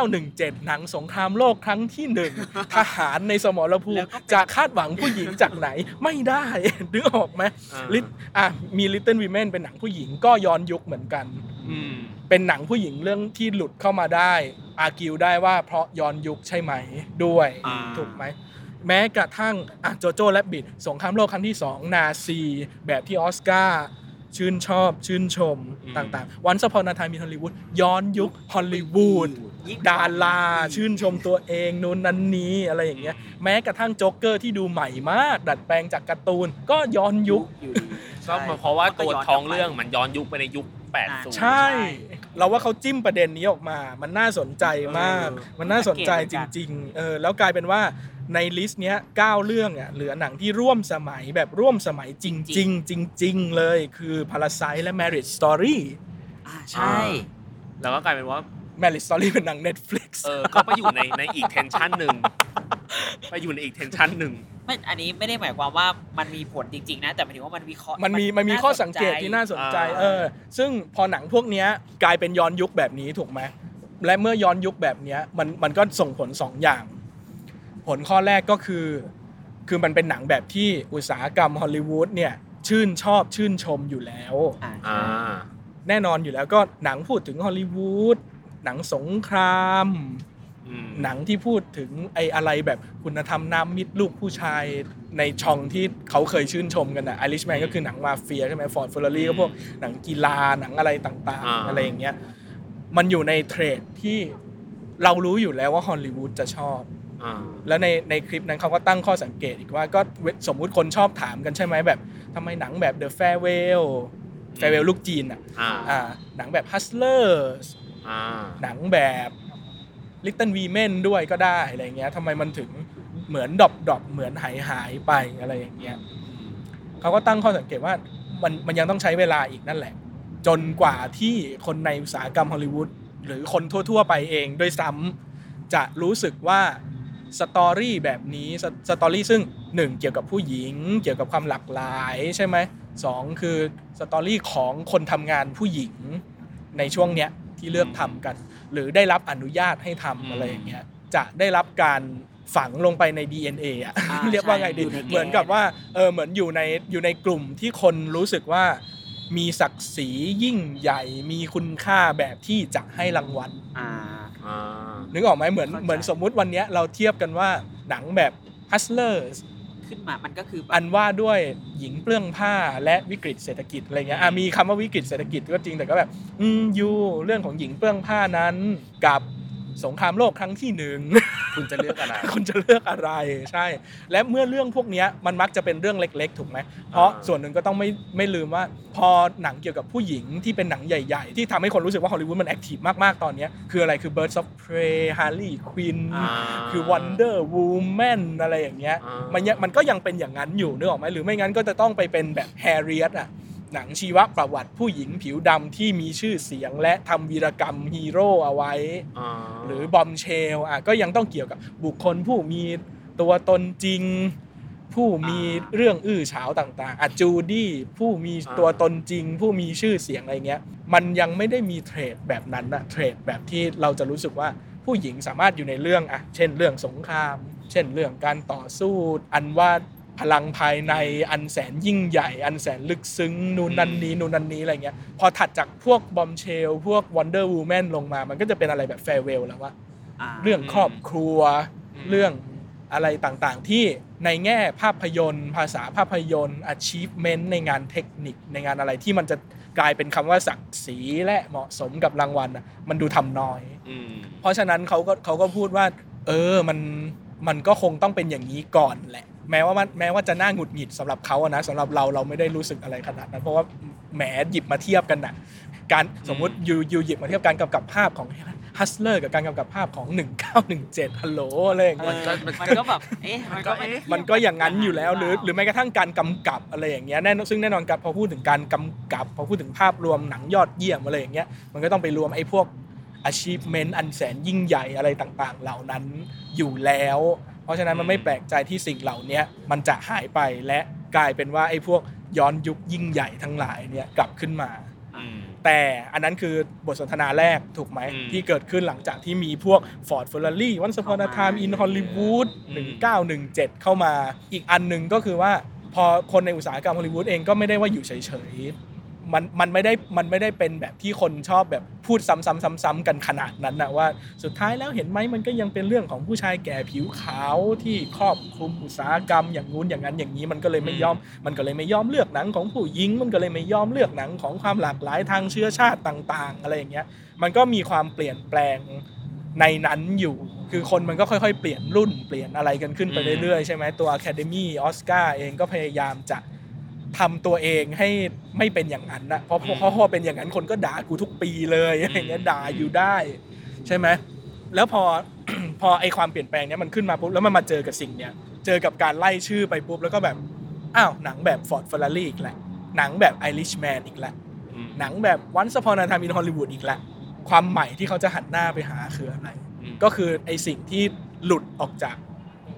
1917 หนังสงครามโลกครั้งที่หนึ่งทหารในสมรภูแล้มิวก็เป็นจะคาดหวังผู้หญิงจากไหนไม่ได้นึกออกไหมอ่าลิอะมี Little Women เป็นหนังผู้หญิงก็ย้อนยุคเหมือนกัน อืม เป็นหนังผู้หญิงเรื่องที่หลุดเข้ามาได้ อากิวได้ว่าเพราะย้อนยุคใช่ไหมด้วยอ่าถูกไหมแม้กระทั่งอะโจโจ้และบิดสงครามโลกครั้งที่สองนาซี แบบที่ออสการ์ชื่นชอบชื่นชมอืมต่างๆ วันสปอนนาทามีฮอลลีวูดย้อนยุคฮอลลีวูดยิ่งดาราชื่นชมตัวเองนู้นนั้นนี้อะไรอย่างเงี้ยแม้กระทั่งโจ๊กเกอร์ที่ดูใหม่มาก ดัดแปลงจากการ์ตูนก็ย้อนยุคอยู่ดีก็เพราะว่าตัวท้องเรื่องมันย้อนยุคไปในยุค80ใช่ เราว่าเขาจิ้มประเด็นนี้ออกมา มันน่าสนใจมากเออมันน่าสนใจจริงๆเออแล้วกลายเป็นว่าใน list เนี้ย9เรื่องอะเหลือหนังที่ร่วมสมัยแบบร่วมสมัยจริงๆจริงๆเลยคือ Parasite และ Marriage Story อ่าใช่ แล้วก็กลายเป็นว่า Marriage Story เป็นหนัง Netflix เออก็ไปอยู่ในในอีกเทนชันหนึ่งไปอยู่ในอีกเทนชันหนึ่งไม่อันนี้ไม่ได้หมายความว่ามันมีผลจริงๆนะแต่หมายถึงว่ามันวิเคราะห์มันมีมันมีข้อสังเกตที่น่าสนใจอ่าเออซึ่งพอหนังพวกเนี้ยกลายเป็นย้อนยุคแบบนี้ถูกไหมและเมื่อย้อนยุคแบบเนี้ยมันมันก็ส่งผลสองอย่าง ผลข้อแรกก็คือ คือมันเป็นหนังแบบที่อุตสาหกรรมฮอลลีวูดเนี่ยชื่นชอบชื่นชมอยู่แล้วอ่าอ่าแน่นอนอยู่แล้วก็หนังพูดถึงฮอลลีวูด หนังสงครามอืมหนังที่พูดถึงไอ้อะไรแบบคุณธรรมน้ำมิตรลูกผู้ชายในช่องที่เขาเคยชื่นชมกันนะ Irishman ก็คือหนังมาเฟียใช่ไหม Ford Ferrari ก็พวกหนังกีฬาหนังอะไรต่างอ่าๆอะไรอย่างเงี้ยมันอยู่ในเทรดที่เรารู้อยู่แล้วว่าฮอลลีวูดจะชอบอ่าแล้วในในคลิปนั้นเขาก็ตั้งข้อสังเกตอีกว่าก็เวสมมุติคนชอบถามกันใช่ไหมแบบทำไมหนังแบบ The Farewell Farewell ลูกจีนอะอ่าอ่าหนังแบบ Hustlers อ่า หนังแบบ Little Women ด้วยก็ได้อะไรเงี้ยทำไมมันถึงเหมือน drop drop เหมือนหายหายไปอะไรอย่างเงี้ยเขาก็ตั้งข้อสังเกตว่ามันมันยังต้องใช้เวลาอีกนั่นแหละ จนกว่าที่คนในอุตสาหกรรมฮอลลีวูดหรือคนทั่ว ๆ ไปเองด้วยซ้ำจะรู้สึกว่า story แบบนี้ story ซึ่งหนึ่งเกี่ยวกับผู้หญิง เกี่ยวกับความหลากหลายใช่ไหมสองคือ story ของคนทำงานผู้หญิงในช่วงเนี้ย ที่เลือกทำกัน หรือได้รับอนุญาตให้ทำอะไรอย่างเงี้ยจะได้รับการฝังลงไปใน DNA อะอ่าเรียกว่าไงดีใช่อยู่ในเหมือนกับว่าเออเหมือนอยู่ในอยู่ในกลุ่มที่คนรู้สึกว่ามีศักดิ์ศรียิ่งใหญ่มีคุณค่าแบบที่จะให้รางวัลอ่าอ่านึกออกไหมเหมือนเข้าใจเหมือนสมมุติวันเนี้ยเราเทียบกันว่าหนังแบบ Hustlers ขึ้นมา มันก็คืออันว่าด้วยหญิงเปลื้องผ้าและวิกฤตเศรษฐกิจอะไรเงี้ยอะมีคำว่าวิกฤตเศรษฐกิจก็จริงแต่ก็แบบอืมยูเรื่องของหญิงเปลื้องผ้านั้นกับ สงครามโลกครั้งที่หนึ่งคุณจะเลือกอะไร คุณจะเลือกอะไรใช่ และเมื่อเรื่องพวกเนี้ยมันมักจะเป็นเรื่องเล็ก ๆ ถูกไหมเพราะอ่าส่วนหนึ่งก็ต้องไม่ไม่ลืมว่า พอหนังเกี่ยวกับผู้หญิงที่เป็นหนังใหญ่ๆ ที่ทำให้คนรู้สึกว่าฮอลลีวูดมัน active มากๆ ตอนเนี้ยคืออะไรคือ Birds of Prey Harley Quinn อ่าคือ Wonder Woman อะไรอย่างเงี้ยอ่ามันมันยังมันก็ยังเป็นอย่างนั้นอยู่นึกออกไหมหรือไม่งั้นก็จะต้องไปเป็นแบบ Harriet อะ หนังชีวประวัติผู้หญิงผิวดำที่มีชื่อเสียงและทำวีรกรรมฮีโร่เอาไว้อ่าหรือบอมเชลอะก็ยังต้องเกี่ยวกับบุคคลผู้มีตัวตนจริง ผู้มีเรื่องอื้อฉาวต่างๆอะจูดี้ผู้มีตัวตนจริง ผู้มีชื่อเสียงอะไรเงี้ย มันยังไม่ได้มีเทรดแบบนั้นอะเทรดแบบที่เราจะรู้สึกว่าผู้หญิงสามารถอยู่ในเรื่องอะเช่นเรื่องสงคราม เช่นเรื่องการต่อสู้อันว่า พลังภายในอันแสนยิ่งใหญ่ อันแสนลึกซึ้งนู่นนั่นนี้นู่นนั่นนี้อะไรเงี้ยพอถัดจากพวกบอมเชลพวก Wonder Woman ลงมา มันก็จะเป็นอะไรแบบ Farewell แล้วว่าอ่าเรื่องครอบครัวเรื่องอะไรต่างๆ ที่ในแง่ภาพยนตร์ ภาษาภาพยนตร์ achievement ในงานเทคนิคในงานอะไรที่มันจะกลายเป็นคำว่าศักดิ์ศรีและเหมาะสมกับรางวัลน่ะมันดูทำน้อยอืมเพราะฉะนั้นเขาก็เขาก็พูดว่า เออมันมันก็คงต้องเป็นอย่างนี้ก่อนแหละ แม้ว่ามันแม้ว่าจะน่าหงุดหงิดสำหรับเขาอะนะสำหรับเราเราไม่ได้รู้สึกอะไรขนาดนั้นเพราะว่าแหมหยิบมาเทียบกันน่ะการสมมุติ you you หยิบมาเทียบการกำกับภาพของ Hustlers กับการกำกับภาพของ 1917ฮัลโหลอะไรอย่างเอเงี้ยอมันก็แบบเอ๊ะมันก็ไม่ได้มันก็อย่างนั้นอยู่แล้วหรือหรือแม้กระทั่งการกำกับอะไรอย่างเงี้ยแน่นอนซึ่งแน่นอนกับพอพูดถึงการกำกับพอพูดถึงภาพรวมหนังยอดเยี่ยมอะไรอย่างเงี้ยมันก็ต้องไปรวมไอ้พวก achievement อันแสนยิ่งใหญ่อะไรต่างๆ เหล่านั้นอยู่แล้วเพ ราะฉะนั้นมันไม่แปลกใจที่สิ่งเหล่านี้มันจะหายไปและกลายเป็นว่าไอ้พวกย้อนยุคยิ่งใหญ่ทั้งหลายเนี่ยกลับขึ้นมาอืมแต่อันนั้นคือบทสนทนาแรกถูกไหมอืมที่เกิดขึ้นหลังจากที่มีพวก Ford Ferrari Once Upon a Time in Hollywood อืม1917 เข้ามาอีกอันหนึ่งก็คือว่าพอคนในอุตสาหกรรมฮอลลีวูดเองก็ไม่ได้ว่าอยู่เฉยๆ มันมันไม่ได้มันไม่ได้เป็นแบบที่คนชอบแบบพูดซ้ำๆๆ ๆ กันขนาดนั้นนะว่าสุดท้ายแล้วเห็นไหมมันก็ยังเป็นเรื่องของผู้ชายแก่ผิวขาวที่ครอบคลุมอุตสาหกรรมอย่างงู้นอย่างนั้นอย่างนี้ มันก็เลยไม่ยอม มันก็เลยไม่ยอมเลือกหนังของผู้หญิง มันก็เลยไม่ยอมเลือกหนังของความหลากหลายทางเชื้อชาติต่าง ๆ อะไรอย่างเงี้ยมันก็มีความเปลี่ยนแปลงในนั้นอยู่ คือคนมันก็ค่อยๆ เปลี่ยนรุ่นเปลี่ยนอะไรกันขึ้นไปเรื่อยๆใช่ไหมตัว Academy ออสการ์เองก็พยายามจะ ทำตัวเองให้ไม่เป็นอย่างนั้นนะเพราะเพราะเพราะพอเป็นอย่างนั้นคนก็ด่ากูทุกปีเลยอะไรอย่างเงี้ยด่าอยู่ได้ ใช่ไหมแล้วพอพอไอความเปลี่ยนแปลงเนี้ยมันขึ้นมาปุ๊บแล้วมันมาเจอกับสิ่งเนี้ยเจอกับการไล่ชื่อไปปุ๊บแล้วก็แบบอ้าวหนังแบบ Ford Ferrari อีกแล้วหนังแบบ Irishman อีกแล้วอืมหนังแบบ Once Upon a Time in Hollywood อีกแล้วความใหม่ที่เขาจะหันหน้าไปหาคืออะไรอืมก็คือไอสิ่งที่หลุดออกจาก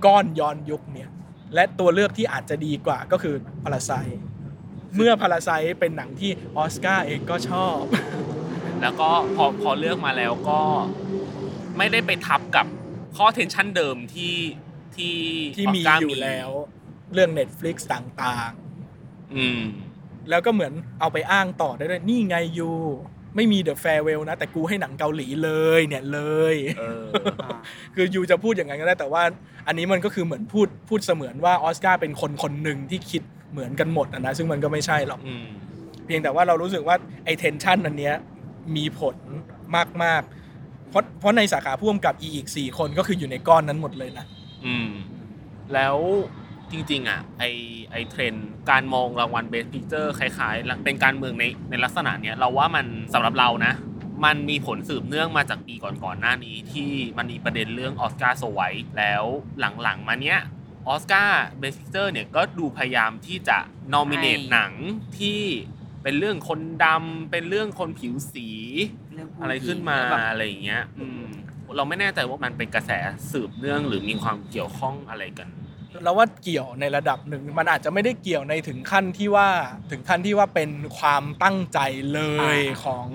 ก้อนย้อนยุคเนี่ย และตัวเลือกที่อาจจะดีกว่าก็คือพาราไซเมื่อพาราไซเป็นหนังที่ออสการ์เองก็ชอบ แล้วก็พอพอเลือกมาแล้วก็ไม่ได้ไปทับกับข้อ tension เดิมที่ที่ที่มีออสการ์อยู่แล้ว เรื่อง Netflix ต่างอืมๆแล้วก็เหมือนเอาไปอ้างต่อได้ด้วยนี่ไง you ไม่มี The Farewell นะ แต่กูให้หนังเกาหลีเลยเนี่ยเลยเอออ่าคือ you จะพูดอย่างนั้นก็ได้แต่ว่า อันนี้มันก็คือเหมือนพูดพูดเสมือนว่าออสการ์เป็นคนคนหนึ่งที่คิดเหมือนกันหมดอะนะซึ่งมันก็ไม่ใช่หรอกอืมเพียงแต่ว่าเรารู้สึกว่าไอ้ tension อันเนี้ยมีผลมากๆ เพราะเพราะในสาขาพ่วงกับอีกสี่คนก็คืออยู่ในก้อนนั้นหมดเลยนะอืม แล้ว จริง ๆอะไอ้ไอเทรนด์การมองรางวัลเบสพิ c เจอร์คล้ายๆ เป็นการเมืองในในลักษณะเนี้ยเราว่ามันสำหรับเรานะ มันมีผลสืบเนื่องมาจากปีก่อนๆหน้านี้ที่มันมีประเด็นเรื่องออสการ์ so white แล้วหลังๆมาเนี้ยออสการ์เบสพิ c เจอร์เนี่ยก็ดูพยายามที่จะนอมิเนตให้หนังที่เป็นเรื่องคนดำเป็นเรื่องคนผิวสีเรื่องผู้อะไรขึ้นมาหญิงแล้วแบบอะไรอย่างเงี้ยอืมเราไม่แน่ใจว่ามันเป็นกระแสสืบเนื่องหรือมีความเกี่ยวข้องอะไรกัน เราว่าเกี่ยวในระดับหนึ่ง มันอาจจะไม่ได้เกี่ยวในถึงขั้นที่ว่าถึงขั้นที่ว่าเป็นความตั้งใจเลยอ่าของ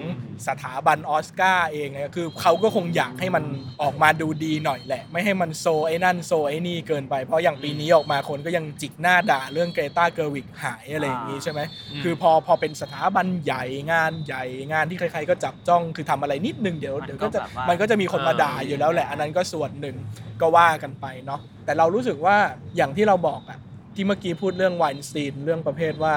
สถาบันออสการ์เองนะคือเขาก็คงอยากให้มันออกมาดูดีหน่อยแหละ ไม่ให้มัน so ไอ้นั่น so ไอ้นี่เกินไป เพราะอย่างปีนี้ออกมาคนก็ยังจิกหน้าด่าเรื่อง Greta Gerwig หายอะไรอย่างนี้ใช่ไหมอืมคือพอพอเป็นสถาบันใหญ่งานใหญ่งานที่ใครๆก็จับจ้องคือทำอะไรนิดนึงเดี๋ยวมันก็เดี๋ยวก็จะแบบว่ามัมันก็จะมีคนมาด่าอยู่แล้วแหละ อันนั้นก็ส่วนหนึ่งก็ว่ากันไปเนาะ แต่เรารู้สึกว่าอย่างที่เราบอกอะที่เมื่อกี้พูดเรื่อง Weinstein เรื่องประเภทว่า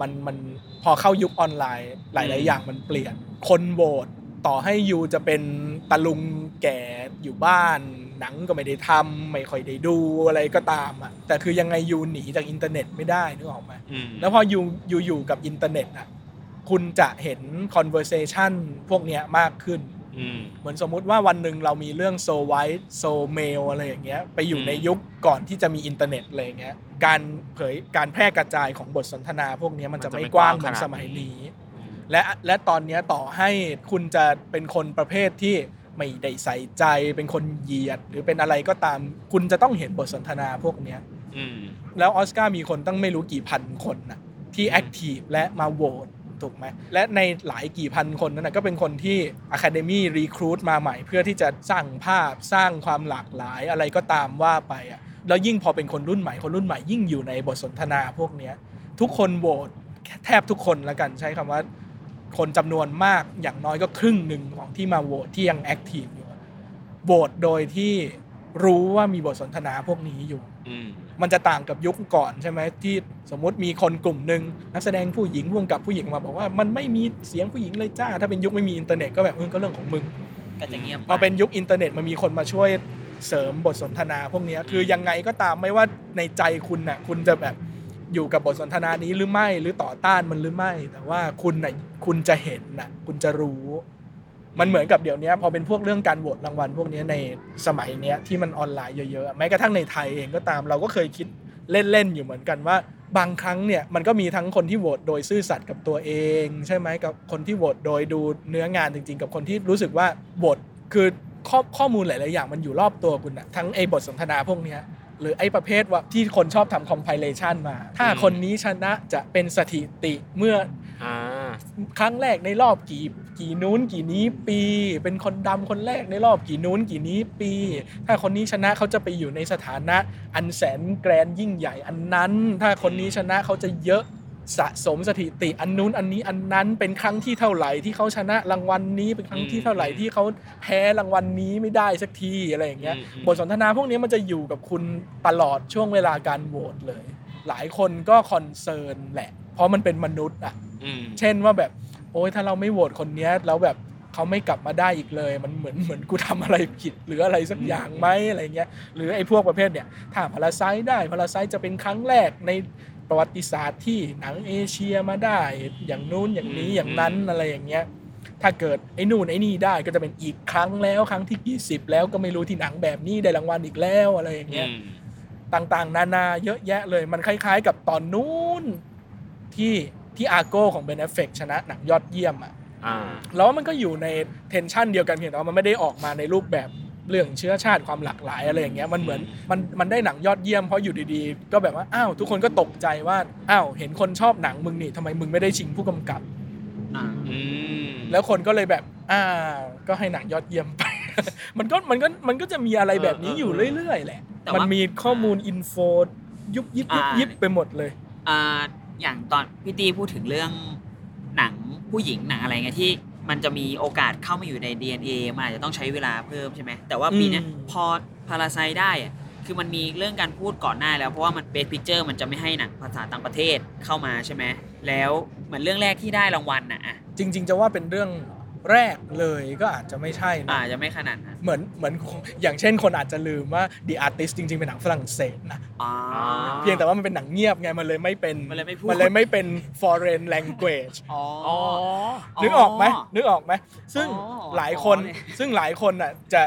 มันมันพอเข้ายุคออนไลน์ หลาย ๆ อย่างมันเปลี่ยน คนโหวตต่อให้ you จะเป็นตาลุงแก่อยู่บ้าน หนังก็ไม่ได้ทำไม่ค่อยได้ดูอะไรก็ตามอะแต่คือยังไง you หนีจากอินเทอร์เน็ตไม่ได้นึกออกไหมอืมแล้วพออยู่อยู่อยู่กับอินเทอร์เน็ตอะคุณจะเห็น conversation พวกเนี้ยมากขึ้นอืม เหมือนสมมุติว่าวันหนึ่งเรามีเรื่อง so white so male อะไรอย่างเงี้ยไปอยู่อืมในยุคก่อนที่จะมีอินเทอร์เน็ตอะไรอย่างเงี้ยการเผยการแพร่กระจายของบทสนทนาพวกเนี้ยมันจะไม่กว้างเหมือนสมัยนี้และและตอนเนี้ยต่อให้คุณจะเป็นคนประเภทที่ไม่ได้ใส่ใจเป็นคนเหยียด หรือเป็นอะไรก็ตาม คุณจะต้องเห็นบทสนทนาพวกเนี้ยอืมแล้วออสการ์มีคนตั้งไม่รู้กี่พันคนนะที่แอคทีฟและมาโหวต ถูกไหมและในหลายกี่พันคนนั้นนะก็เป็นคนที่ Academy Recruit มาใหม่ เพื่อที่จะสร้างภาพสร้างความหลากหลายอะไรก็ตามว่าไปอะแล้วยิ่งพอเป็นคนรุ่นใหม่คนรุ่นใหม่ยิ่งอยู่ในบทสนทนาพวกเนี้ยทุกคนโหวตแทบทุกคนแล้วกันใช้คำว่า คนจำนวนมากอย่างน้อยก็ครึ่งหนึ่งของที่มาโหวตที่ยัง active อยู่โหวตโดยที่รู้ว่ามีบทสนทนาพวกนี้อยู่อื มันจะต่างกับยุคก่อนใช่ไหมที่สมมติมีคนกลุ่มหนึ่งนักแสดงผู้หญิงร่วมกับผู้หญิงมาบอกว่ามันไม่มีเสียงผู้หญิงเลยจ้า ถ้าเป็นยุคไม่มีอินเทอร์เน็ตก็แบบเออก็เรื่องของมึงก็จะเงียบพอเป็นยุคอินเทอร์เน็ตมันมีคนมาช่วยเสริมบทสนทนาพวกนี้คือยังไงก็ตามไม่ว่าในใจคุณน่ะคุณจะแบบอยู่กับบทสนทนานี้หรือไม่หรือต่อต้านมันหรือไม่ แต่ว่าคุณน่ะคุณจะเห็นน่ะคุณจะรู้ มันเหมือนกับเดี๋ยวนี้พอเป็นพวกเรื่องการโหวตรางวัลพวกนี้ในสมัยเนี้ยที่มันออนไลน์เยอะๆแม้กระทั่งในไทยเองก็ตามเราก็เคยคิดเล่นๆอยู่เหมือนกันว่า บางครั้งเนี่ยมันก็มีทั้งคนที่โหวตโดยซื่อสัตย์กับตัวเอง ใช่ไหมกับคนที่โหวตโดยดูเนื้องานจริง ๆ กับคนที่รู้สึกว่าโหวตคือข้อข้อมูลหลาย ๆ อย่างมันอยู่รอบตัวคุณอะทั้งไอ้บทสนทนาพวกเนี้ยหรือไอ้ประเภทว่าที่คนชอบทำ compilation มา ถ้าคนนี้ชนะจะเป็นสถิติเมื่อ ครั้งแรกในรอบกี่กี่นู้นกี่นี้ปี เป็นคนดำคนแรกในรอบกี่นู้นกี่นี้ปี ถ้าคนนี้ชนะเขาจะไปอยู่ในสถานะอันแสนแกรนยิ่งใหญ่อันนั้น ถ้าคนนี้ชนะเขาจะเยอะสะสมสถิติอันนู้นอันนี้อันนั้นเป็นครั้งที่เท่าไหร่ที่เขาชนะรางวัลนี้เป็นครั้งที่เท่าไหร่ที่เขาแพ้รางวัลนี้ไม่ได้สักทีอะไรอย่างเงี้ยอืมอืมบทสนทนาพวกนี้มันจะอยู่กับคุณตลอดช่วงเวลาการโหวตเลย หลายคนก็คอนเซิร์นแหละ เพราะมันเป็นมนุษย์อะอืม เช่นว่าแบบ โอ้ยถ้าเราไม่โหวตคนเนี้ยแล้วแบบเขาไม่กลับมาได้อีกเลย มันเหมือนเหมือนกูทำอะไรผิดหรืออะไรสักอย่างไหมอะไรเงี้ย หรือไอ้พวกประเภทเนี่ยถ้าพาราไซได้พาราไซจะเป็นครั้งแรกในประวัติศาสตร์ที่หนังเอเชียมาได้ อย่างนู้นอย่างนี้อย่างนั้นอะไรอย่างเงี้ย ถ้าเกิดไอ้นู่นไอ้นี่ได้ก็จะเป็นอีกครั้งแล้วครั้งที่กี่สิบแล้วก็ไม่รู้ที่หนังแบบนี้ได้รางวัลอีกแล้วอะไรอย่างเงี้ยอืมต่างๆ นานาเยอะแยะเลย มันคล้าย ๆ กับตอนนู้นที่ ที่ Argo ของ Ben Affleck ชนะหนังยอดเยี่ยมอะอ่าแล้วมันก็อยู่ใน tension เดียวกันเพียงแต่ว่ามันไม่ได้ออกมาในรูปแบบเรื่องเชื้อชาติความหลากหลายอะไรอย่างเงี้ยมันเหมือนมันมันได้หนังยอดเยี่ยมเพราะอยู่ดีๆ ก็แบบว่าอ้าวทุกคนก็ตกใจว่าอ้าวเห็นคนชอบหนังมึงนี่ทำไมมึงไม่ได้ชิงผู้กำกับอ่าอืมแล้วคนก็เลยแบบอ้าวก็ให้หนังยอดเยี่ยมไป มันก็มันก็มันก็จะมีอะไรแบบนี้อยู่เรื่อยๆแหละแต่มันว่ามีข้อมูลอินโฟยุบยิบยุบยิบไปหมดเลย อ่าอย่างตอนพี่ตีพูดถึงเรื่องหนังผู้หญิงหนังอะไรเงี้ยที่มันจะมีโอกาสเข้ามาอยู่ใน DNA มันอาจจะต้องใช้เวลาเพิ่มใช่ไหมแต่ว่าปีเนี้ยอืมพอพาราไซได้อะคือมันมีเรื่องการพูดก่อนหน้าแล้วเพราะว่ามัน Best Picture มันจะไม่ให้หนังภาษาต่างประเทศเข้ามาใช่ไหมแล้วเหมือนเรื่องแรกที่ได้รางวัลน่ะอะจริง ๆ จะว่าเป็นเรื่อง แรกเลยก็อาจจะไม่ใช่นะอาจจะไม่ขนาดนั้นเหมือนเหมือนอย่างเช่นคนอาจจะลืมว่า The Artist จริง ๆ เป็นหนังฝรั่งเศสนะอ๋อเพียงแต่ว่ามันเป็นหนังเงียบไงมันเลยไม่เป็นมันเลยไม่พูดมันเลยไม่เป็น foreign language อ๋ออ๋อนึกออกไหมนึกออกไหมซึ่งอ๋อหลายคนอ๋อเนี่ยซึ่งหลายคนอะจะ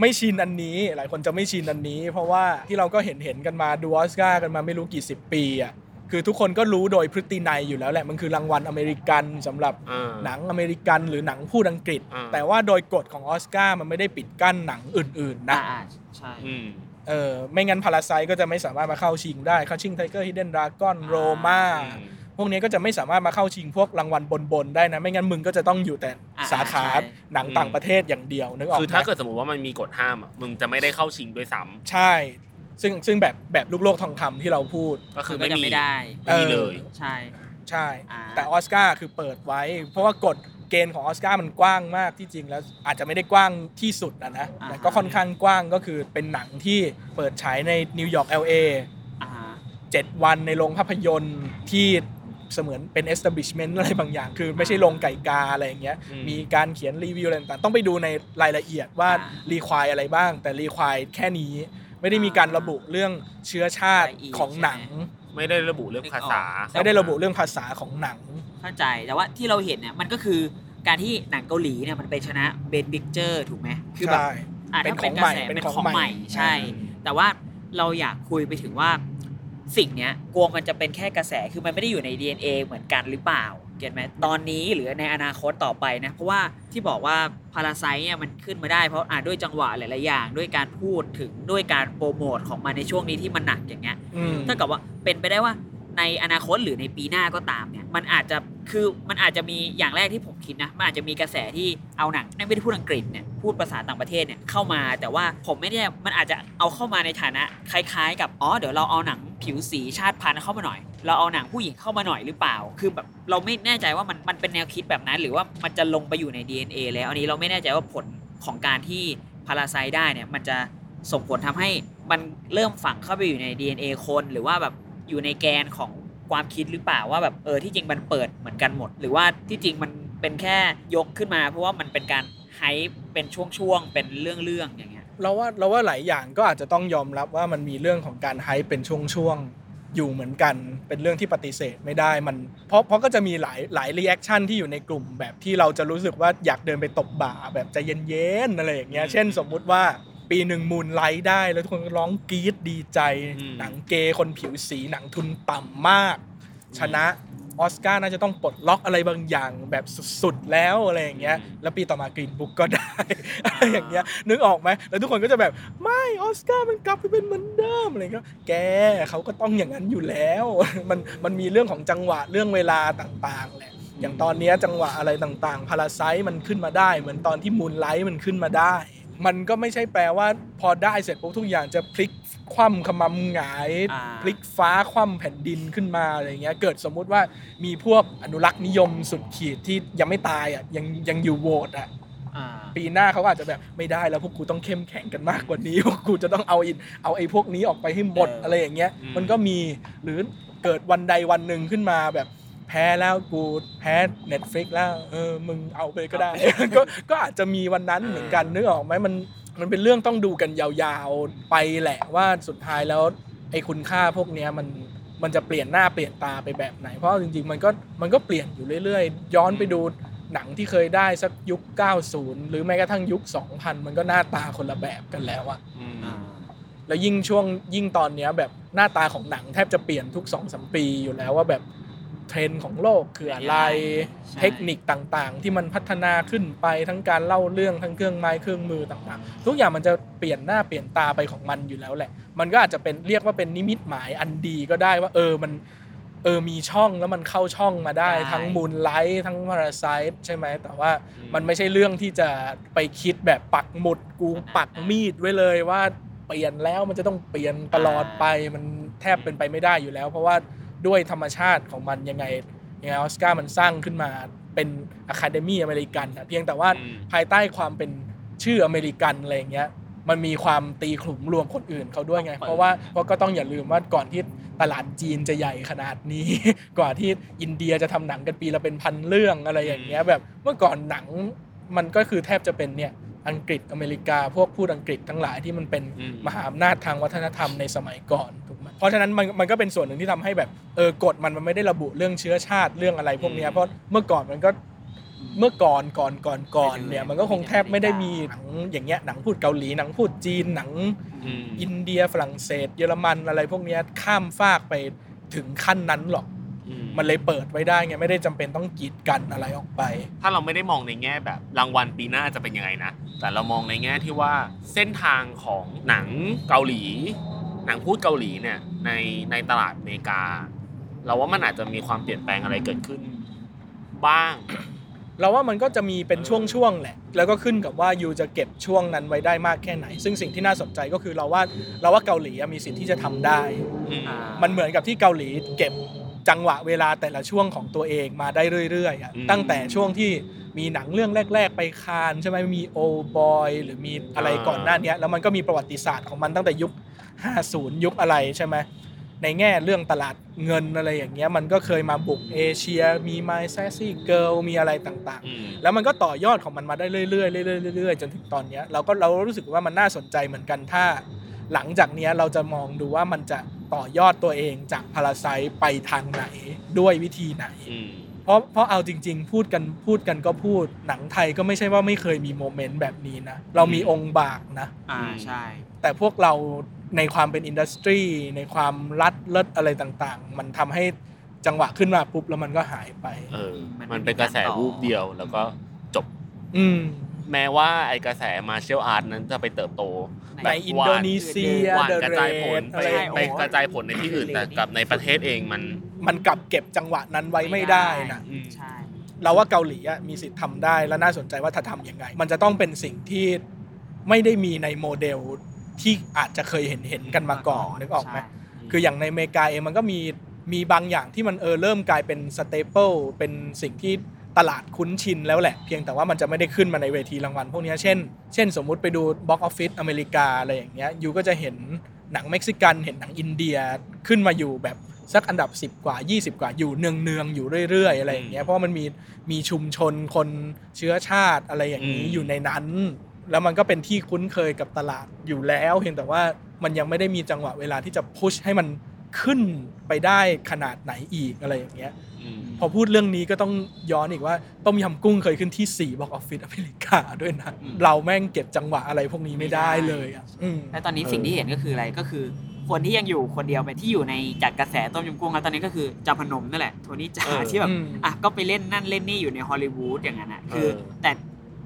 ไม่ชินอันนี้หลายคนจะไม่ชินอันนี้ เพราะว่าที่เราก็เห็นเห็นกันมาดูออสการ์กันมาไม่รู้กี่สิบปีอะ คือทุกคนก็รู้โดยพฤตินัยอยู่แล้วแหละมันคือรางวัลอเมริกันสำหรับอ่าหนังอเมริกันหรือหนังพูดอังกฤษอ่าแต่ว่าโดยกฎของออสการ์มันไม่ได้ปิดกั้นหนังอื่น ๆ นะอ่าใช่อืมเออไม่งั้น Parasite ก็จะไม่สามารถมาเข้าชิงได้เข้าชิง Tiger Hidden Dragon Roma อืมพวกนี้ก็จะไม่สามารถมาเข้าชิงพวกรางวัลบนๆได้นะ ไม่งั้นมึงก็จะต้องอยู่แต่อ่าสาขาใช่หนังต่างประเทศอย่างเดียวนึกออกคือไหมถ้าเกิดสมมติว่ามันมีกฎห้ามอะมึงจะไม่ได้เข้าชิงด้วยซ้ใช่ ซึ่งซึ่งแบบแบบลูกโลกทองคำที่เราพูดำก็คือมันไม่ก็จะมีไม่ได้ไม่มีเลยใช่ใช่อ่าแต่ออสการ์คือเปิดไว้ เพราะว่ากฎเกณฑ์ของออสการ์มันกว้างมากที่จริงแล้วอาจจะไม่ได้กว้างที่สุดนะนะแต่ก็ค่อนข้างกว้างก็คือเป็นหนังที่เปิดฉายในนิวยอร์ก LA อ่า7วันในโรงภาพยนตร์ที่เสมือนเป็น establishment อะไรบางอย่าง คือไม่ใช่โรงไก่กาอะไรอย่างเงี้ยอืมมีการเขียนรีวิวอะไรต่างๆต้องไปดูในรายละเอียดว่าอ่ารีควายอะไรบ้าง แต่รีควายแค่นี้ ไม่ได้มีการระบุเรื่องเชื้อชาติรายละเอียดของหนัง ไม่ได้ระบุเรื่องภาษา ไม่ได้ระบุเรื่องภาษาของหนัง เข้าใจแต่ว่าที่เราเห็นเนี่ยมันก็คือการที่หนังเกาหลีเนี่ยมันไปชนะเบนบิกเจอร์ถูกไหมคือแบบใช่อะเป็นถ้าขเป็อนงกใหระม่แสเป็นเป็นของของใหใหม่ม่ใช่ แต่ว่าเราอยากคุยไปถึงว่าสิ่งเนี้ยกลัวมันจะเป็นแค่กระแสคือมันไม่ได้อยู่ใน DNA เหมือนกันหรือเปล่า เก็ตไหมตอนนี้หรือในอนาคตต่อไปนะ เพราะว่าที่บอกว่าพาราไซเนี่ยมันขึ้นมาได้เพราะอ่าด้วยจังหวะหลาย ๆ อย่าง ด้วยการพูดถึงด้วยการโปรโมทของมันในช่วงนี้ที่มันหนักอย่างเงี้ยอืมถ้ากับว่าเป็นไปได้ว่า ในอนาคตหรือในปีหน้าก็ตามเนี่ยมันอาจจะคือมันอาจจะมีอย่างแรกที่ผมคิดนะมันอาจจะมีกระแสที่เอาหนังไม่ได้พูดอังกฤษเนี่ยพูดภาษาต่างประเทศเนี่ยเข้ามาแต่ว่าผมไม่ได้มันอาจจะเอาเข้ามาในฐานะคล้าย ๆ กับอ๋อเดี๋ยวเราเอาหนังผิวสีชาติพันธุ์เข้ามาหน่อย เราเอาหนังผู้หญิงเข้ามาหน่อยหรือเปล่า คือแบบเราไม่แน่ใจว่ามันมันเป็นแนวคิดแบบนั้น หรือว่ามันจะลงไปอยู่ใน DNA แล้วอันนี้เราไม่แน่ใจว่าผลของการที่พาราไซได้เนี่ยมันจะส่งผลทำให้มันเริ่มฝังเข้าไปอยู่ใน DNA คนหรือว่าแบบ อยู่ในแกนของความคิดหรือเปล่าว่าแบบเออที่จริงมันเปิดเหมือนกันหมด หรือว่าที่จริงมันเป็นแค่ยกขึ้นมา เพราะว่ามันเป็นการhype เป็นช่วงๆเป็นเรื่องๆอย่างเงี้ยเราว่าเราว่าหลายอย่างก็อาจจะต้องยอมรับว่ามันมีเรื่องของการ hype เป็นช่วงๆอยู่เหมือนกัน เป็นเรื่องที่ปฏิเสธไม่ได้มัน เพราะเพราะก็จะมีหลายหลาย reaction ที่อยู่ในกลุ่มแบบที่เราจะรู้สึกว่าอยากเดินไปตบบ่าแบบใจเย็นๆอะไรอย่างเงี้ยเช่นสมมุติว่า ปีหนึ่ง Moonlight ได้ แล้วทุกคนก็ร้องกรี๊ดดีใจอืมหนังเกย์คนผิวสีหนังทุนต่ำมาก ชนะออสการ์น่าจะต้องปลดล็อกอะไรบางอย่างแบบสุดๆแล้วอะไรอย่างเงี้ย แล้วปีต่อมา Green Book ก็ได้อะไรอย่างเงี้ยนึกออกไหมแล้วทุกคนก็จะแบบไม่ออสการ์มันกลับไปเป็นเหมือนเดิมอะไรเงี้ยแกเขาก็ต้องอย่างนั้นอยู่แล้ว มันมันมีเรื่องของจังหวะเรื่องเวลาต่างๆแหละอย่างตอนเนี้ยจังหวะอะไรต่างๆ Parasite มันขึ้นมาได้ เหมือนตอนที่ Moonlight มันขึ้นมาได้ มันก็ไม่ใช่แปลว่าพอได้เสร็จปุ๊บทุกอย่างจะพลิกคว่ำขมำหงายอ่าพลิกฟ้าคว่ำแผ่นดินขึ้นมาอะไรเงี้ยเกิดสมมุติว่ามีพวกอนุรักษ์นิยมสุดขีดที่ยังไม่ตายอะยังยังอยู่โหวตอะอ่าปีหน้าเขาก็อาจจะแบบไม่ได้แล้วพวกกูต้องเข้มแข็งกันมากกว่านี้พวกกูจะต้องเอาอินเอาไอ้พวกนี้ออกไปให้หมดเออออะไรอย่างเงี้ยอืมมันก็มีหรือเกิดวันใดวันหนึ่งขึ้นมาแบบ แพ้แล้วกูแพ้ Netflix แล้วเออมึงเอาไปก็ได้ ก็ก็อาจจะมีวันนั้นเหมือนกันนึกออกไหมมันมันเป็นเรื่องต้องดูกันยาวๆไปแหละว่าสุดท้ายแล้วไอ้คุณค่าพวกเนี้ยมันมันจะเปลี่ยนหน้าเปลี่ยนตาไปแบบไหน เพราะจริงๆ มันก็มันก็เปลี่ยนอยู่เรื่อยๆ ย้อนไปดูหนังที่เคยได้สักยุค 90 หรือแม้กระทั่งยุค 2000 มันก็หน้าตาคนละแบบกันแล้วอะอืมอ่าแล้วยิ่งช่วงยิ่งตอนเนี้ยแบบหน้าตาของหนังแทบจะเปลี่ยนทุก2อสปีอยู่แล้วว่าแบบ เทรนด์ของโลกคืออะไรใช่เทคนิคต่างๆ ที่มันพัฒนาขึ้นไปทั้งการเล่าเรื่องทั้งเครื่องไม้เครื่องมือต่างๆ ทุกอย่างมันจะเปลี่ยนหน้าเปลี่ยนตาไปของมันอยู่แล้วแหละ มันก็อาจจะเป็นเรียกว่าเป็นนิมิตหมายอันดีก็ได้ว่า เออมันเออมีช่องแล้วมันเข้าช่องมาได้ได้ทั้ง Moonlight ทั้ง Parasite ใช่ไหมแต่ว่าอืมมันไม่ใช่เรื่องที่จะไปคิดแบบปักหมุดกูปักมีดไว้เลยว่าเปลี่ยนแล้วมันจะต้องเปลี่ยนตลอดไปมันแทบเป็นไปไม่ได้อยู่แล้ว เพราะว่า ด้วยธรรมชาติของมันยังไงยังไงออสการ์มันสร้างขึ้นมาเป็น Academy อเมริกันอะเพียงแต่ว่าอืมภายใต้ความเป็นชื่ออเมริกันอะไรอย่างเงี้ยมันมีความตีขลุ่มรวมคนอื่นเขาด้วยไง เพราะว่าเพราะก็ต้องอย่าลืมว่าก่อนที่ตลาดจีนจะใหญ่ขนาดนี้ กว่าที่อินเดียจะทำหนังกันปีละเป็นพันเรื่องอะไรอย่างเงี้ยแบบเมื่อก่อนหนังมันก็คือแทบจะเป็นเนี่ยอังกฤษอเมริกา พวกพูดอังกฤษทั้งหลายที่มันเป็นอืมมหาอำนาจทางวัฒนธรรมในสมัยก่อนถูกไหม เพราะฉะนั้นมันมันก็เป็นส่วนหนึ่งที่ทำให้แบบเออกฎมันมันไม่ได้ระบุเรื่องเชื้อชาติเรื่องอะไรพวกเนี้ยเพราะเมื่อก่อนมันก็เมื่อก่อนก่อนก่อนก่อนเนี่ยมันก็คงแทบไม่ได้มีหนังอย่างเงี้ยหนังพูดเกาหลีหนังพูดจีนหนังอืมอินเดียฝรั่งเศส เยอรมันอะไรพวกเนี้ยข้ามฟากไปถึงขั้นนั้นหรอกอืมันเลยเปิดไว้ได้ไงไม่ได้จำเป็นต้องกีดกันอะไรออกไป ถ้าเราไม่ได้มองในแง่แบบรางวัลปีหน้าจะเป็นยังไงนะแต่เรามองในแง่ที่ว่าเส้นทางของหนังเกาหลี หนังพูดเกาหลีเนี่ยในในตลาดอเมริกา เราว่ามันอาจจะมีความเปลี่ยนแปลงอะไรเกิดขึ้น บ้าง เราว่ามันก็จะมีเป็นช่วงๆแหละ แล้วก็ขึ้นกับว่ายูจะเก็บช่วงนั้นไว้ได้มากแค่ไหน ซึ่งสิ่งที่น่าสนใจก็คือเราว่าเราว่าเกาหลีอะมีสิทธิ์ที่จะทำได้อืมอ่ามันเหมือนกับที่เกาหลีเก็บจังหวะเวลาแต่ละช่วงของตัวเองมาได้เรื่อยๆอะอืมตั้งแต่ช่วงที่มีหนังเรื่องแรก ๆ ไปคานใช่ไหมมีโอบอยหรือมีอะไรอ่าก่อนหน้าเนี้ยแล้วมันก็มีประวัติศาสตร์ของมันตั้งแต่ยุค 50 ยุคอะไรใช่ไหมในแง่เรื่องตลาดเงินอะไรอย่างเงี้ยมันก็เคยมาบุกเอเชียมี My Sassy Girl มีอะไรต่างๆอืมแล้วมันก็ต่อยอดของมันมาได้เรื่อยๆเรื่อยๆเรื่อยๆจนถึงตอนเนี้ยเราก็เรารู้สึกว่ามันน่าสนใจเหมือนกันถ้า หลังจากเนี้ยเราจะมองดูว่ามันจะต่อยอดตัวเองจากพาราไซไปทางไหนด้วยวิธีไหนอืมเพราะเพราะเอาจริง ๆ พูดกันพูดกันก็พูดหนังไทยก็ไม่ใช่ว่าไม่เคยมีโมเมนต์แบบนี้นะเรามีองค์บากนะอ่าใช่แต่พวกเรา ในความเป็น industry ในความรัดเลิศอะไรต่างๆ มันทำให้จังหวะขึ้นมาปุ๊บแล้วมันก็หายไป เออ มันไม่มันเป็นกระแสมีการต่อรูปเดียวแล้วก็จบ อืมแม้ว่าไอ้กระแส martial art นั้นจะไปเติบโตในในอินโดนีเซียผ่าน The Raid กระเรจายผลไปอะไรใช่ไปกระจายผลในที่อื่นแต่กับในประเทศเองมัน มันกลับเก็บจังหวะนั้นไว้ไม่ได้นะอืมใช่เราว่าเกาหลีอะมีสิทธิ์ทำได้และน่าสนใจว่าถ้าทำยังไง มันจะต้องเป็นสิ่งที่ไม่ได้มีในโมเดล ที่อาจจะเคยเห็นเห็นกันมาก่อนนึกออกไหมใช่คืออย่างในอเมริกาเองมันก็มีมีบางอย่างที่มันเออเริ่มกลายเป็น staple เป็นสิ่งที่ตลาดคุ้นชินแล้วแหละ เพียงแต่ว่ามันจะไม่ได้ขึ้นมาในเวทีรางวัลพวกเนี้ยเช่น เช่นสมมุติไปดู box office อเมริกาอะไรอย่างเงี้ย you ก็จะเห็นหนังเม็กซิกันเห็นหนังอินเดียขึ้นมาอยู่แบบสักอันดับ 10 กว่า 20 กว่าอยู่เนืองเนืองๆอยู่เรื่อยๆ อะไรอย่างเงี้ยเพราะว่ามันมีมีชุมชนคนเชื้อชาติอะไรอย่างนี้อืมอยู่ในนั้น แล้วมันก็เป็นที่คุ้นเคยกับตลาดอยู่แล้วเพียงแต่ว่ามันยังไม่ได้มีจังหวะเวลาที่จะพุชให้มันขึ้นไปได้ขนาดไหนอีกอะไรอย่างเงี้ยอืมพอพูดเรื่องนี้ก็ต้องย้อนอีกว่าต้มยำกุ้งเคยขึ้นที่ 4บอกออฟฟิศอเมริกาด้วยนะอืมเราแม่งเก็บจังหวะอะไรพวกนี้ไม่ได้เลยอะอืมและตอนนี้สิ่งที่เห็นก็คืออะไรก็คือ คนที่ยังอยู่คนเดียวไปที่อยู่ในจากกระแสต้มยำกุ้งแล้วตอนนี้ก็คือจาพนมนั่นแหละโทนี่จาเออที่แบบอืมอะก็ไปเล่นนั่นเล่นนี่อยู่ในฮอลลีวูดอย่างนั้นอะคือเออแต่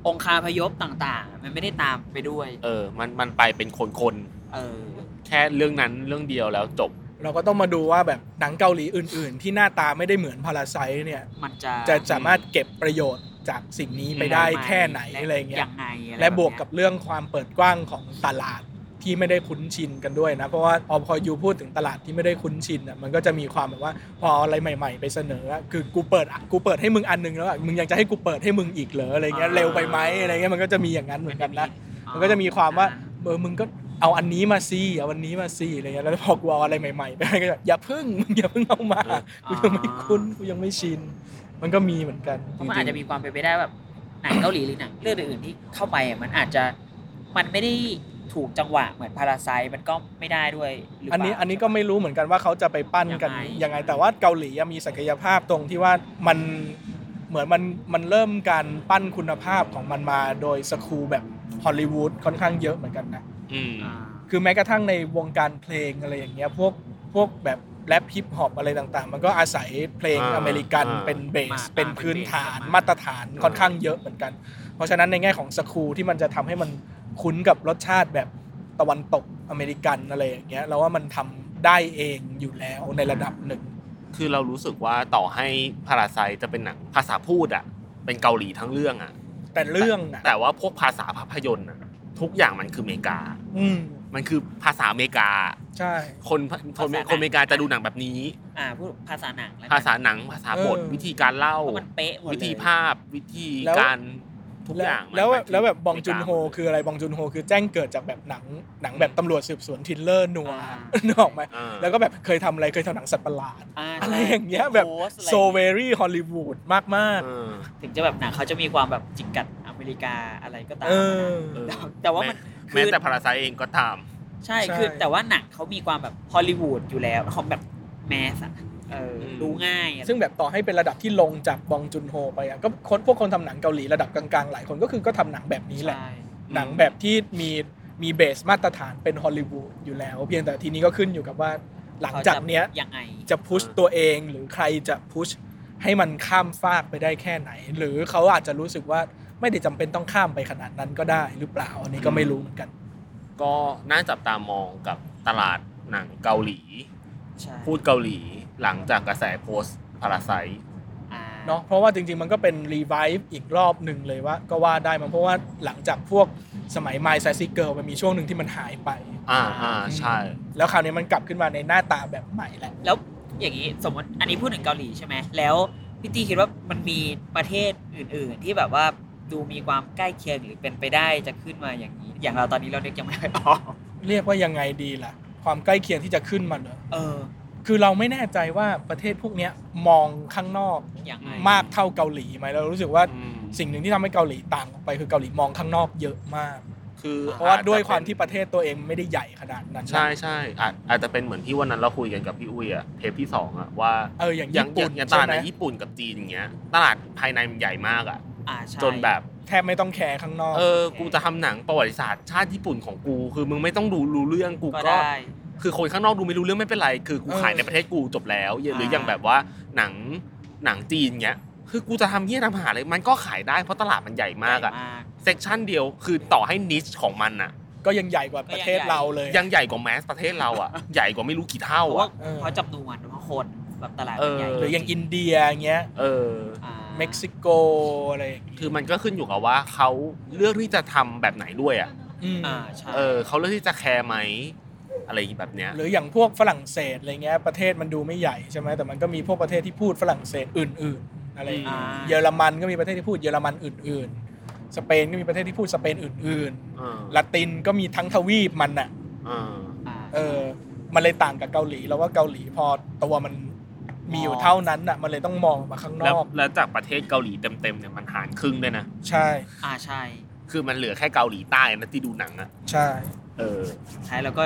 องคาพยพต่างๆ มันไม่ได้ตามไปด้วย เออ มันมันไปเป็นคนเออ ๆ แค่เรื่องนั้นเรื่องเดียวแล้วจบ เราก็ต้องมาดูว่าแบบหนังเกาหลีอื่น ๆ ที่หน้าตาไม่ได้เหมือนพาราไซเนี่ยมันจะจะสามารถเก็บประโยชน์จากสิ่งนี้ไปได้แค่ไหนอะไรเงี้ย ยังไงอไรและบวกเนี้ยกับเรื่องความเปิดกว้างของตลาด ที่ไม่ได้คุ้นชินกันด้วยนะ เพราะว่าพอพอยูพูดถึงตลาดที่ไม่ได้คุ้นชินอะมันก็จะมีความแบบว่าพอเอาอะไรใหม่ ๆ ไปเสนออะคือกูเปิดอะกูเปิดให้มึงอันหนึงแล้วอะมึงยังจะให้กูเปิดให้มึงอีกเหรออะไรเงี้ยเร็วไปไหมอะไรเงี้ยมันก็จะมีอย่างนั้นเหมือนกันนะมันก็จะมีความว่าเออมึงก็เอาอันนี้มาสิเอาอันนี้มาสิอะไรเงี้ยแล้วพอกูเอาอะไรใหม่ๆไปก็จะอย่าพึ่งมึงอย่าพึ่งเอามาเออกูยังไม่คุ้นกูยังไม่ชิน มันก็มีเหมือนกันเพราะมันอาจจะมีความเป็นไปได้แบบหนังเกาหลีหรือหนังเรื่องอื่นๆที่เข้าไปอะมันอาจจะมันไม่ได้ ถูกจังหวะเหมือนพาราไซมันก็ไม่ได้ด้วยหรืเปอันล่านี้อันนี้ก็ไม่รู้เหมือนกันว่าเขาจะไปปั้นกันยังไงยังไงแต่ว่าเกาหลีอะมีศักยภาพตรงที่ว่ามันเหมือนมันมันเริ่มการปั้นคุณภาพของมันมาโดยสคูลแบบฮอลลีวูดค่อนข้างเยอะเหมือนกันนะอืมอ่าคือแม้กระทั่งในวงการเพลงอะไรอย่างเงี้ยพวกพวกแบบแรปฮิปฮอปอะไรต่างๆ มันก็อาศัยเพลงอ่าอเมริกันอ่าเป็นเบสมาเป็นเป็นพื้นเบสฐานมามาตรฐานอ่าค่อนข้างเยอะเหมือนกัน เพราะฉะนั้นในแง่ของสคูลที่มันจะทำให้มัน คุ้นกับรสชาติแบบตะวันตกอเมริกันอะไรอย่างเงี้ยเราว่ามันทำได้เองอยู่แล้วในระดับหนึ่ง คือเรารู้สึกว่าต่อให้พาราไซจะเป็นหนังภาษาพูดอะ เป็นเกาหลีทั้งเรื่องอะ แต่เรื่องอะแต่ว่าพวกภาษาภาพยนตร์อะทุกอย่างมันคืออเมริกา อืมมันคือภาษาอเมริกา ใช่ คนคนคนอเมริกาจะดูหนังแบบนี้ อ่าพูดภาษาหนังแล้วกันภาษาหนังภาษาบทเออวิธีการเล่าเพราะมันเป๊ะหมดเลยวิธีภาพวิธีแล้วการ ทุกอย่างมันแล้วมันคือแล้วแบบบองจุนโฮเมริกาคืออะไรบองจุนโฮคือแจ้งเกิดจากแบบหนังหนังแบบตำรวจสืบสวน thriller noir อ่านึกออกไหมอ่าแล้วก็แบบเคยทำอะไรเคยทำหนังสัตว์ประหลาดอะไรอย่างเงี้ยแบบ Host อะไร so very Hollywood มากเออถึงจะแบบหนังเขาจะมีความแบบจิกกัดอเมริกาอะไรก็ๆตามเออเออแต่แต่ว่ามันแม้คือแต่พาราไซเองก็ตามใช่ใช่คือแต่ว่าหนังเขามีความแบบฮอลลีวูดอยู่แล้วของแบบแมสอะเอออืม ดูง่ายอะซึ่งแบบต่อให้เป็นระดับที่ลงจากบองจุนโฮไปอะก็คนพวกคนทำหนังเกาหลีระดับกลางๆ หลายคนก็คือก็ทำหนังแบบนี้แหละใช่หนังแบบที่มีมีเบสมาตรฐานเป็นฮอลลีวูดอยู่แล้ว เพียงแต่ทีนี้ก็ขึ้นอยู่กับว่าหลังจากเนี้ยขจะยังไงจะพุชตัวเองหรือใครจะพุชให้มันข้ามฟากไปได้แค่ไหน หรือเขาอาจจะรู้สึกว่าไม่ได้จำเป็นต้องข้ามไปขนาดนั้นก็ได้หรือเปล่าอันนี้ก็ไม่รู้เหมือนกัน ก็น่าจับตามองกับตลาดหนังเกาหลีใช่พูดเกาหลี หลังจากกระแสโพสพาราไซอ่าเนาะเพราะว่าจริง ๆ มันก็เป็นรีไวฟ์อีกรอบหนึ่งเลยว่าก็ว่าได้มันเพราะว่าหลังจากพวกสมัย My Sassy Girl มันมีช่วงหนึ่งที่มันหายไป อ่าอ่าใช่ แล้วคราวนี้มันกลับขึ้นมาในหน้าตาแบบใหม่แหละแล้วอย่างนี้สมมติอันนี้พูดถึงเกาหลีใช่ไหมแล้วพี่ตีคิดว่ามันมีประเทศอื่น ๆ ที่แบบว่าดูมีความใกล้เคียงหรือเป็นไปได้จะขึ้นมาอย่างนี้ อย่างเราตอนนี้เรานึกยังไม่ค่อยออกเรียกว่ายังไงดีล่ะ ความใกล้เคียงที่จะขึ้นมาเนอะเออ คือเราไม่แน่ใจว่าประเทศพวกเนี้ยมองข้างนอกอย่างไรมากเท่าเกาหลีไหมเรารู้สึกว่าอืมสิ่งหนึ่งที่ทำให้เกาหลีต่างออกไปคือเกาหลีมองข้างนอกเยอะมาก คือเพราะว่าอจจะด้วยความเป็นที่ประเทศตัวเองไม่ได้ใหญ่ขนาดนั้น ใช่ใช่อาจอาจจะเป็นเหมือนที่วันนั้นเราคุยกันกับพี่อุ้ยอะเทปที่สองอะว่าเอออย่างอย่างญี่ปุ่นอย่างตลาดใช่ไหมในญี่ปุ่นกับจีนอย่างเงี้ยตลาดภายในมันใหญ่มากอะอ่าใช่จนแบบแทบไม่ต้องแคร์ข้างนอก เออ กูจะทำหนังประวัติศาสตร์ชาติญี่ปุ่นของกู คือมึงไม่ต้องดูรู้เรื่องกูก็ก็ได้ คือคนข้างนอกดูไม่รู้เรื่องไม่เป็นไร คือกูเออขายในประเทศกูจบแล้วหรืออ่าอย่างแบบว่าหนังหนังจีนเงี้ยคือกูจะทำเงี้ยทำหาเลยมันก็ขายได้เพราะตลาดมันใหญ่มากอะใหญ่มาก section เดียวคือต่อให้ niche ของมันอะก็ยังใหญ่กว่าประเทศก็ยังใหญ่เราเลย ยังใหญ่กว่าแมสประเทศเราอะใหญ่กว่าไม่รู้กี่เท่าเพราะว่าอะเออเพราะจำนวนเพราะคนแบบตลาดเอมันอใหญ่หรืออย่างอินเดียเงี้ยเอออ่าเม็กซิโกอะไรอย่างงี้คือมันก็ขึ้นอยู่กับว่าเขาเลือกที่จะทำแบบไหนด้วยอะอืมอ่าใช่เออเขาเลือกที่จะแคร์ไหม อะไรแบบเนี้ยหรืออย่างพวกฝรั่งเศสอะไรเงี้ยประเทศมันดูไม่ใหญ่ใช่ไหมแต่มันก็มีพวกประเทศที่พูดฝรั่งเศสอื่น ๆ อะไรอย่างเงี้ยอ่าเยอรมันก็มีประเทศที่พูดเยอรมันอื่น ๆ สเปนก็มีประเทศที่พูดสเปนอื่นเออๆละตินก็มีทั้งทวีปมันอะเอออ่าเออมันเลยต่างกับเกาหลีแล้วว่าเกาหลีพอตัวมันมีอยู่มองเท่านั้นอะมันเลยต้องมองมาข้างนแล้วอก แล้วจากประเทศเกาหลีเต็มๆเนี่ยมันหารครึ่งด้วยนะใช่ อ่าใช่ คือมันเหลือแค่เกาหลีใต้นะที่ดูหนังอะใช่ เออท้ายแล้วก็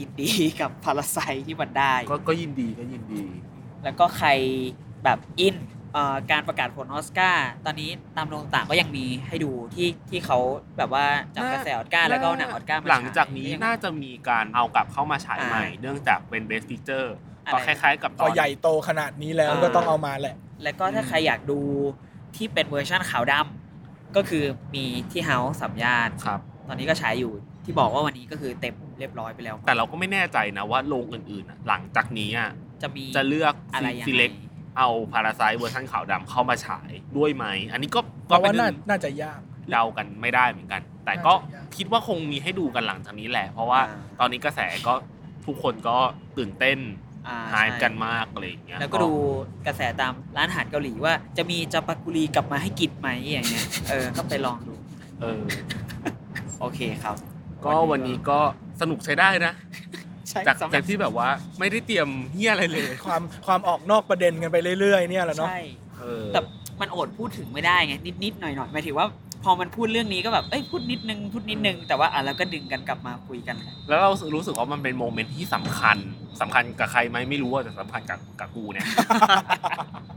ยินดีกับพาราไซที่มันได้ ก็ก็ยินดีก็ยินดี แล้วก็ใครแบบอินเอ่อการประกาศผลออสการ์ตอนนี้ตามโรงต่างก็ยังมีให้ดูที่ที่เขาแบบว่าจับกระแสออสการ์แล้วก็เอาหนังออสการ์มาหลังจากนี้ฉยน่าจะมีการเอากลับเข้ามาฉายอ่าใหม่ เนื่องจากเป็น best picture อะไรก็คล้ายๆ กับตพออนใหญ่โตขนาดนี้แล้วอ่าก็ต้องเอามาแหละ แล้วก็ถ้าใครอยากดูที่เป็นเวอร์ชันขาวดำก็คือมีที่เฮาส์สามย่านครับ ตอนนี้ก็ฉายอยู่ ที่บอกว่าวันนี้ก็คือเต็มเรียบร้อยไปแล้ว แต่เราก็ไม่แน่ใจนะว่าโรงอื่นๆอะหลังจากนี้อะจะมีจะเลือกอะไรยังซีไงเล็กเอาพาราไซเวอร์ชันขาวดำเข้ามาฉายด้วยไหม อันนี้ก็เพก็ราะเป็นว่าเรื่น่าองน่าจะยากเดากันไม่ได้เหมือนกัน แต่ก็น่าจะยากคิดว่าคงมีให้ดูกันหลังจากนี้แหละ เพราะว่าตอนนี้กระแสก็ทุกคนก็ตื่นเต้นอ่าหายใช่กันมากอะไรอย่างเงี้ยแล้วก็ดูกระแสตามร้านอาหารเกาหลีว่าจะมีจาปากุรีกลับมาให้กินไหมอย่างเงี้ยเออก็ไปลองดู เออ โอเคครับ ก็วันนี้ก็สนุกใช้ได้นะใช่จากสำหรับจากที่แบบว่าไม่ได้เตรียมเฮียอะไรเลย ความความออกนอกประเด็นกันไปเรื่อยๆเนี่ยแหละเนาะใช่เออแต่มันอดพูดถึงไม่ได้ไงนิดๆหน่อยๆหมายถึงว่าพอมันพูดเรื่องนี้ก็แบบเอ้ยพูดนิดนึงพูดนิดนึงแต่ว่าอะแล้วก็ดึงกันกลับมาคุยกัน แล้วเรารู้สึกว่ามันเป็นโมเมนต์ที่สำคัญสำคัญกับใครไหมไม่รู้อะแต่สำคัญกับกับกูเนี่ย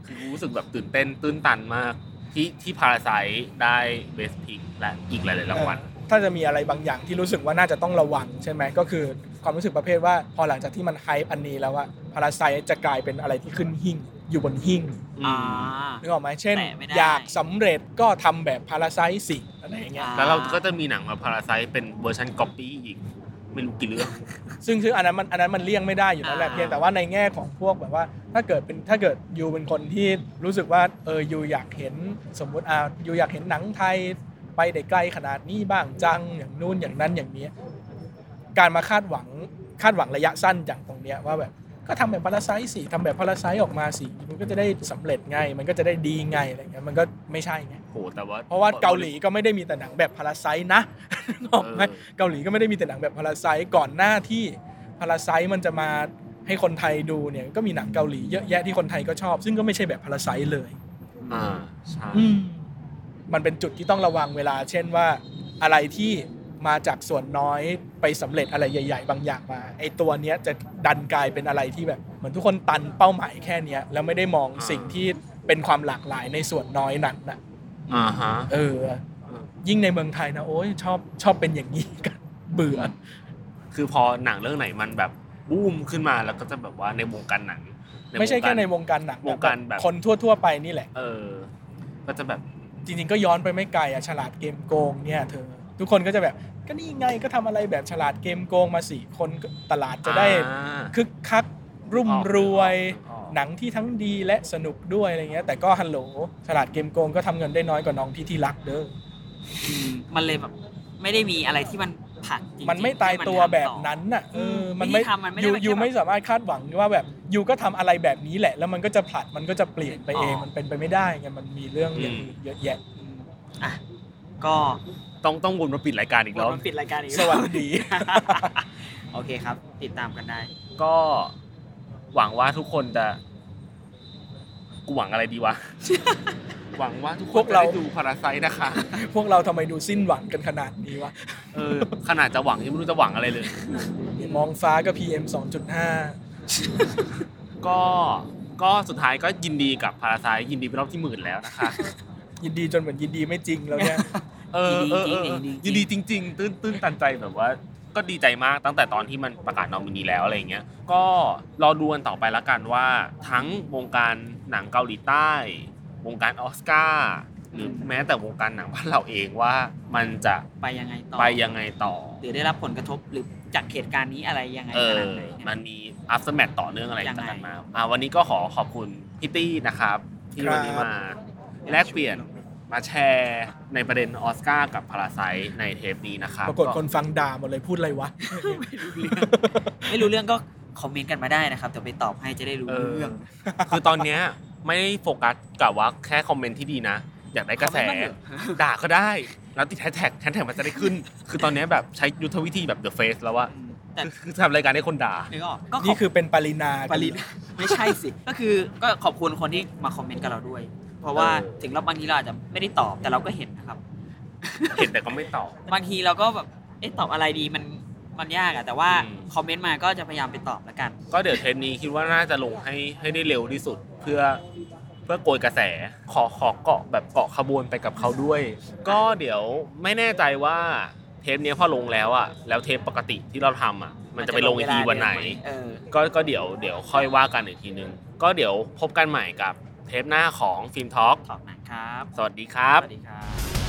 คือกูรู้สึกแบบตื่นเต้นตื้นตันมากที่ที่พาราไซได้best pic และอีกหลายๆรางวัล ถ้าจะมีอะไรบางอย่างที่รู้สึกว่าน่าจะต้องระวังใช่ไหมก็คือความรู้สึกประเภทว่า พอหลังจากที่มัน hype อันนี้แล้วว่า Parasite จะกลายเป็นอะไรที่ขึ้นหิ้งอยู่บนหิ้งอ่านึกออกไหมเช่นแตะไม่ได้อยากสำเร็จก็ทำแบบ Parasite สิอะไรอย่างเงี้ยอ่าแล้วเราก็จะมีหนังมา Parasite เป็นเวอร์ชันก๊อปปี้อีกไม่รู้กี่เรื่อง ซึ่งซึ่งอันนั้นมันอันนั้นมันเลี่ยงไม่ได้อยู่แล้วแหละอ่าเพียงแต่ว่าในแง่ของพวกแบบว่า ถ้าเกิดเป็นถ้าเกิด you เป็นคนที่รู้สึกว่าเออยูอยากเห็นสมมุติอ่ายูอยากเห็นหนังไทย ไปได้ไกลขนาดนี้บ้างจังอย่างนู่นอย่างนั้นอย่างนี้ การมาคาดหวังคาดหวังระยะสั้นอย่างตรงเนี้ยว่าแบบก็ทำแบบพาราไซสิทำแบบพาราไซออกมาสิมันก็จะได้สำเร็จไง มันก็จะได้ดีไงอะไรเงี้ยมันก็ไม่ใช่ไงโหแต่ว่าเพราะว่าเกาหลีก็ไม่ได้มีแต่หนังแบบพาราไซนะนึกออกไหมเออเกาหลีก็ไม่ได้มีแต่หนังแบบพาราไซก่อนหน้าที่พาราไซมันจะมาให้คนไทยดูเนี่ยก็มีหนังเกาหลีเยอะแยะที่คนไทยก็ชอบ ซึ่งก็ไม่ใช่แบบพาราไซเลย อ่าใช่ มันเป็นจุดที่ต้องระวังเวลา เช่นว่าอะไรที่มาจากส่วนน้อยไปสำเร็จอะไรใหญ่ ๆ บางอย่างมาไอตัวเนี้ยจะดันกลายเป็นอะไรที่แบบเหมือนทุกคนตันเป้าหมายแค่เนี้ยแล้วไม่ได้มองสิ่งที่เป็นความหลากหลายในส่วนน้อยนั้นน่ะอ่าฮะเออ ยิ่งในเมืองไทยนะโอ้ยชอบชอบเป็นอย่างนี้กันเบื่อ คือพอหนังเรื่องไหนมันแบบบูมขึ้นมาแล้วก็จะแบบว่าในวงการหนังไม่ใช่แค่ในวงการหนังวงการแบบคนทั่ว ๆ ไปนี่แหละ เออ ก็จะแบบ จริงๆก็ย้อนไปไม่ไกลอะฉลาดเกมโกงเนี่ยเธอ ทุกคนก็จะแบบก็นี่ไงก็ทำอะไรแบบฉลาดเกมโกงมาสี่คนก็ตลาดจะได้อ่าคึกคักรุ่มออกรวยออกหนังที่ทั้งดีและสนุกด้วยอะไรเงี้ย แต่ก็ฮัลโหลฉลาดเกมโกงก็ทำเงินได้น้อยกว่าน้องที่ที่รักเด้ออืมมันเลยแบบไม่ได้มีอะไรที่มัน ผลักจริงๆมันไม่ตายให้นตัวทำแบบต่อนั้นน่ะเอออืมมันวิไม่ธีทำมันไม่ได้ยูเป็นแค่ยูแบบไม่สามารถคาดหวังว่าแบบยูก็ทำอะไรแบบนี้แหละ แล้วมันก็จะผลัดมันก็จะเปลี่ยนไปเองอ๋อ มันเป็นไปไม่ได้ไงมันมีเรื่องอย่างอื่นเยอะแยะอืมอะก็ต้องต้องวนมาปิดรายการอีกรอบ มันปิดรายการอีกสวัสดี โอเคครับ ติดตามกันได้ ก็หวังว่าทุกคนจะกูหวังอะไรดีวะ หวังว่าทุกคพวนกจะเราได้ดูพาราไซนะคะ พวกเราทำไมดูสิ้นหวังกันขนาดนี้วะเออขนาดจะหวังยังไม่รู้จะหวังอะไรเลยมองฟ้าก็ PM 2.5 ก็ก็สุดท้ายก็ยินดีกับพาราไซยินดีเป็นรอบที่หมื่นแล้วนะคะ ยินดีจนเหมือนยินดีไม่จริงแล้วเนี่ยเออเออเออยิยินนดีดีจริจงริง ๆ ตื้นตื้นตันใจแบบว่าก็ดีใจมากตั้งแต่ตอนที่มันประกาศนอมินีแล้วอะไรอย่างเงี้ย ก็รอดูกันต่อไปละกันว่า ทั้งวงการหนังเกาหลีใต้ วงการออสการ์หรือแม้แต่วงการหนังบ้านเราเองว่ามันจะไปยังไงต่อไปยังไงต่อ หรือได้รับผลกระทบหรือจากเหตุการณ์นี้อะไรยังไงเอขอนาดไหนเนี่ยมันมี aftermath ต่อเนื่องอะไรยังไงต่างๆมาอ่าวันนี้ก็ขอขอบคุณพี่ตี้นะครับ ที่วันนี้มาแลกเปลี่ยนมาแชร์ในประเด็นออสการ์กับพาราไซในเทปนี้นะครับปรากฏคนฟังด่าหมดเลยพูดอะไรวะ ไม่รู้เรื่องก็คอมเมนต์กันมาได้นะครับเดี๋ยวไปตอบให้จะได้รู้เออเรื่อง คือตอนเนี้ย ไม่ได้โฟกัสกับว่าแค่คอมเมนต์ที่ดีนะ อยากได้กระแสคอมเมนต์บ้างเถอะด่าก็ได้ แล้วติดแฮชแท็กแฮชแท็กมันจะได้ขึ้น คือตอนเนี้ยแบบใช้ยุทธวิธีแบบ The Face แล้วว่าแต่คือทำรายการให้คนด่านึกออกก็ขนี่อบคือเป็นปรินาปรินไม่ใช่สิ ก็คือก็ขอบคุณคนที่มาคอมเมนต์กับเราด้วย เพราะว่าเออถึงเราบางทีเราอาจจะไม่ได้ตอบแต่เราก็เห็นนะครับ เห็นแต่ก็ไม่ตอบ บางทีเราก็แบบเอ๊ะตอบอะไรดีมันมันยากอะแต่ว่าอืมคอมเมนต์มาก็จะพยายามไปตอบแล้วกัน ก็เดี๋ยวเทปนี้คิดว่าน่าจะลงให้ให้ได้เร็วที่สุด เพื่อเพื่อโกยกระแสขอขอเกาะแบบเกาะขบวนไปกับเขาด้วย ก็เดี๋ยวไม่แน่ใจว่าเทปเนี้ยพอลงแล้วอะแล้วเทปปกติที่เราทำอะ มันจะไปลงอีกทีวันไหนเออก็ก็เดี๋ยวเดี๋ยวค่อยว่ากันอีกทีนึง ก็เดี๋ยวพบกันใหม่กับเทปหน้าของฟิล์มทอล์กตอบหนังครับ สวัสดีครับสวัสดีครับ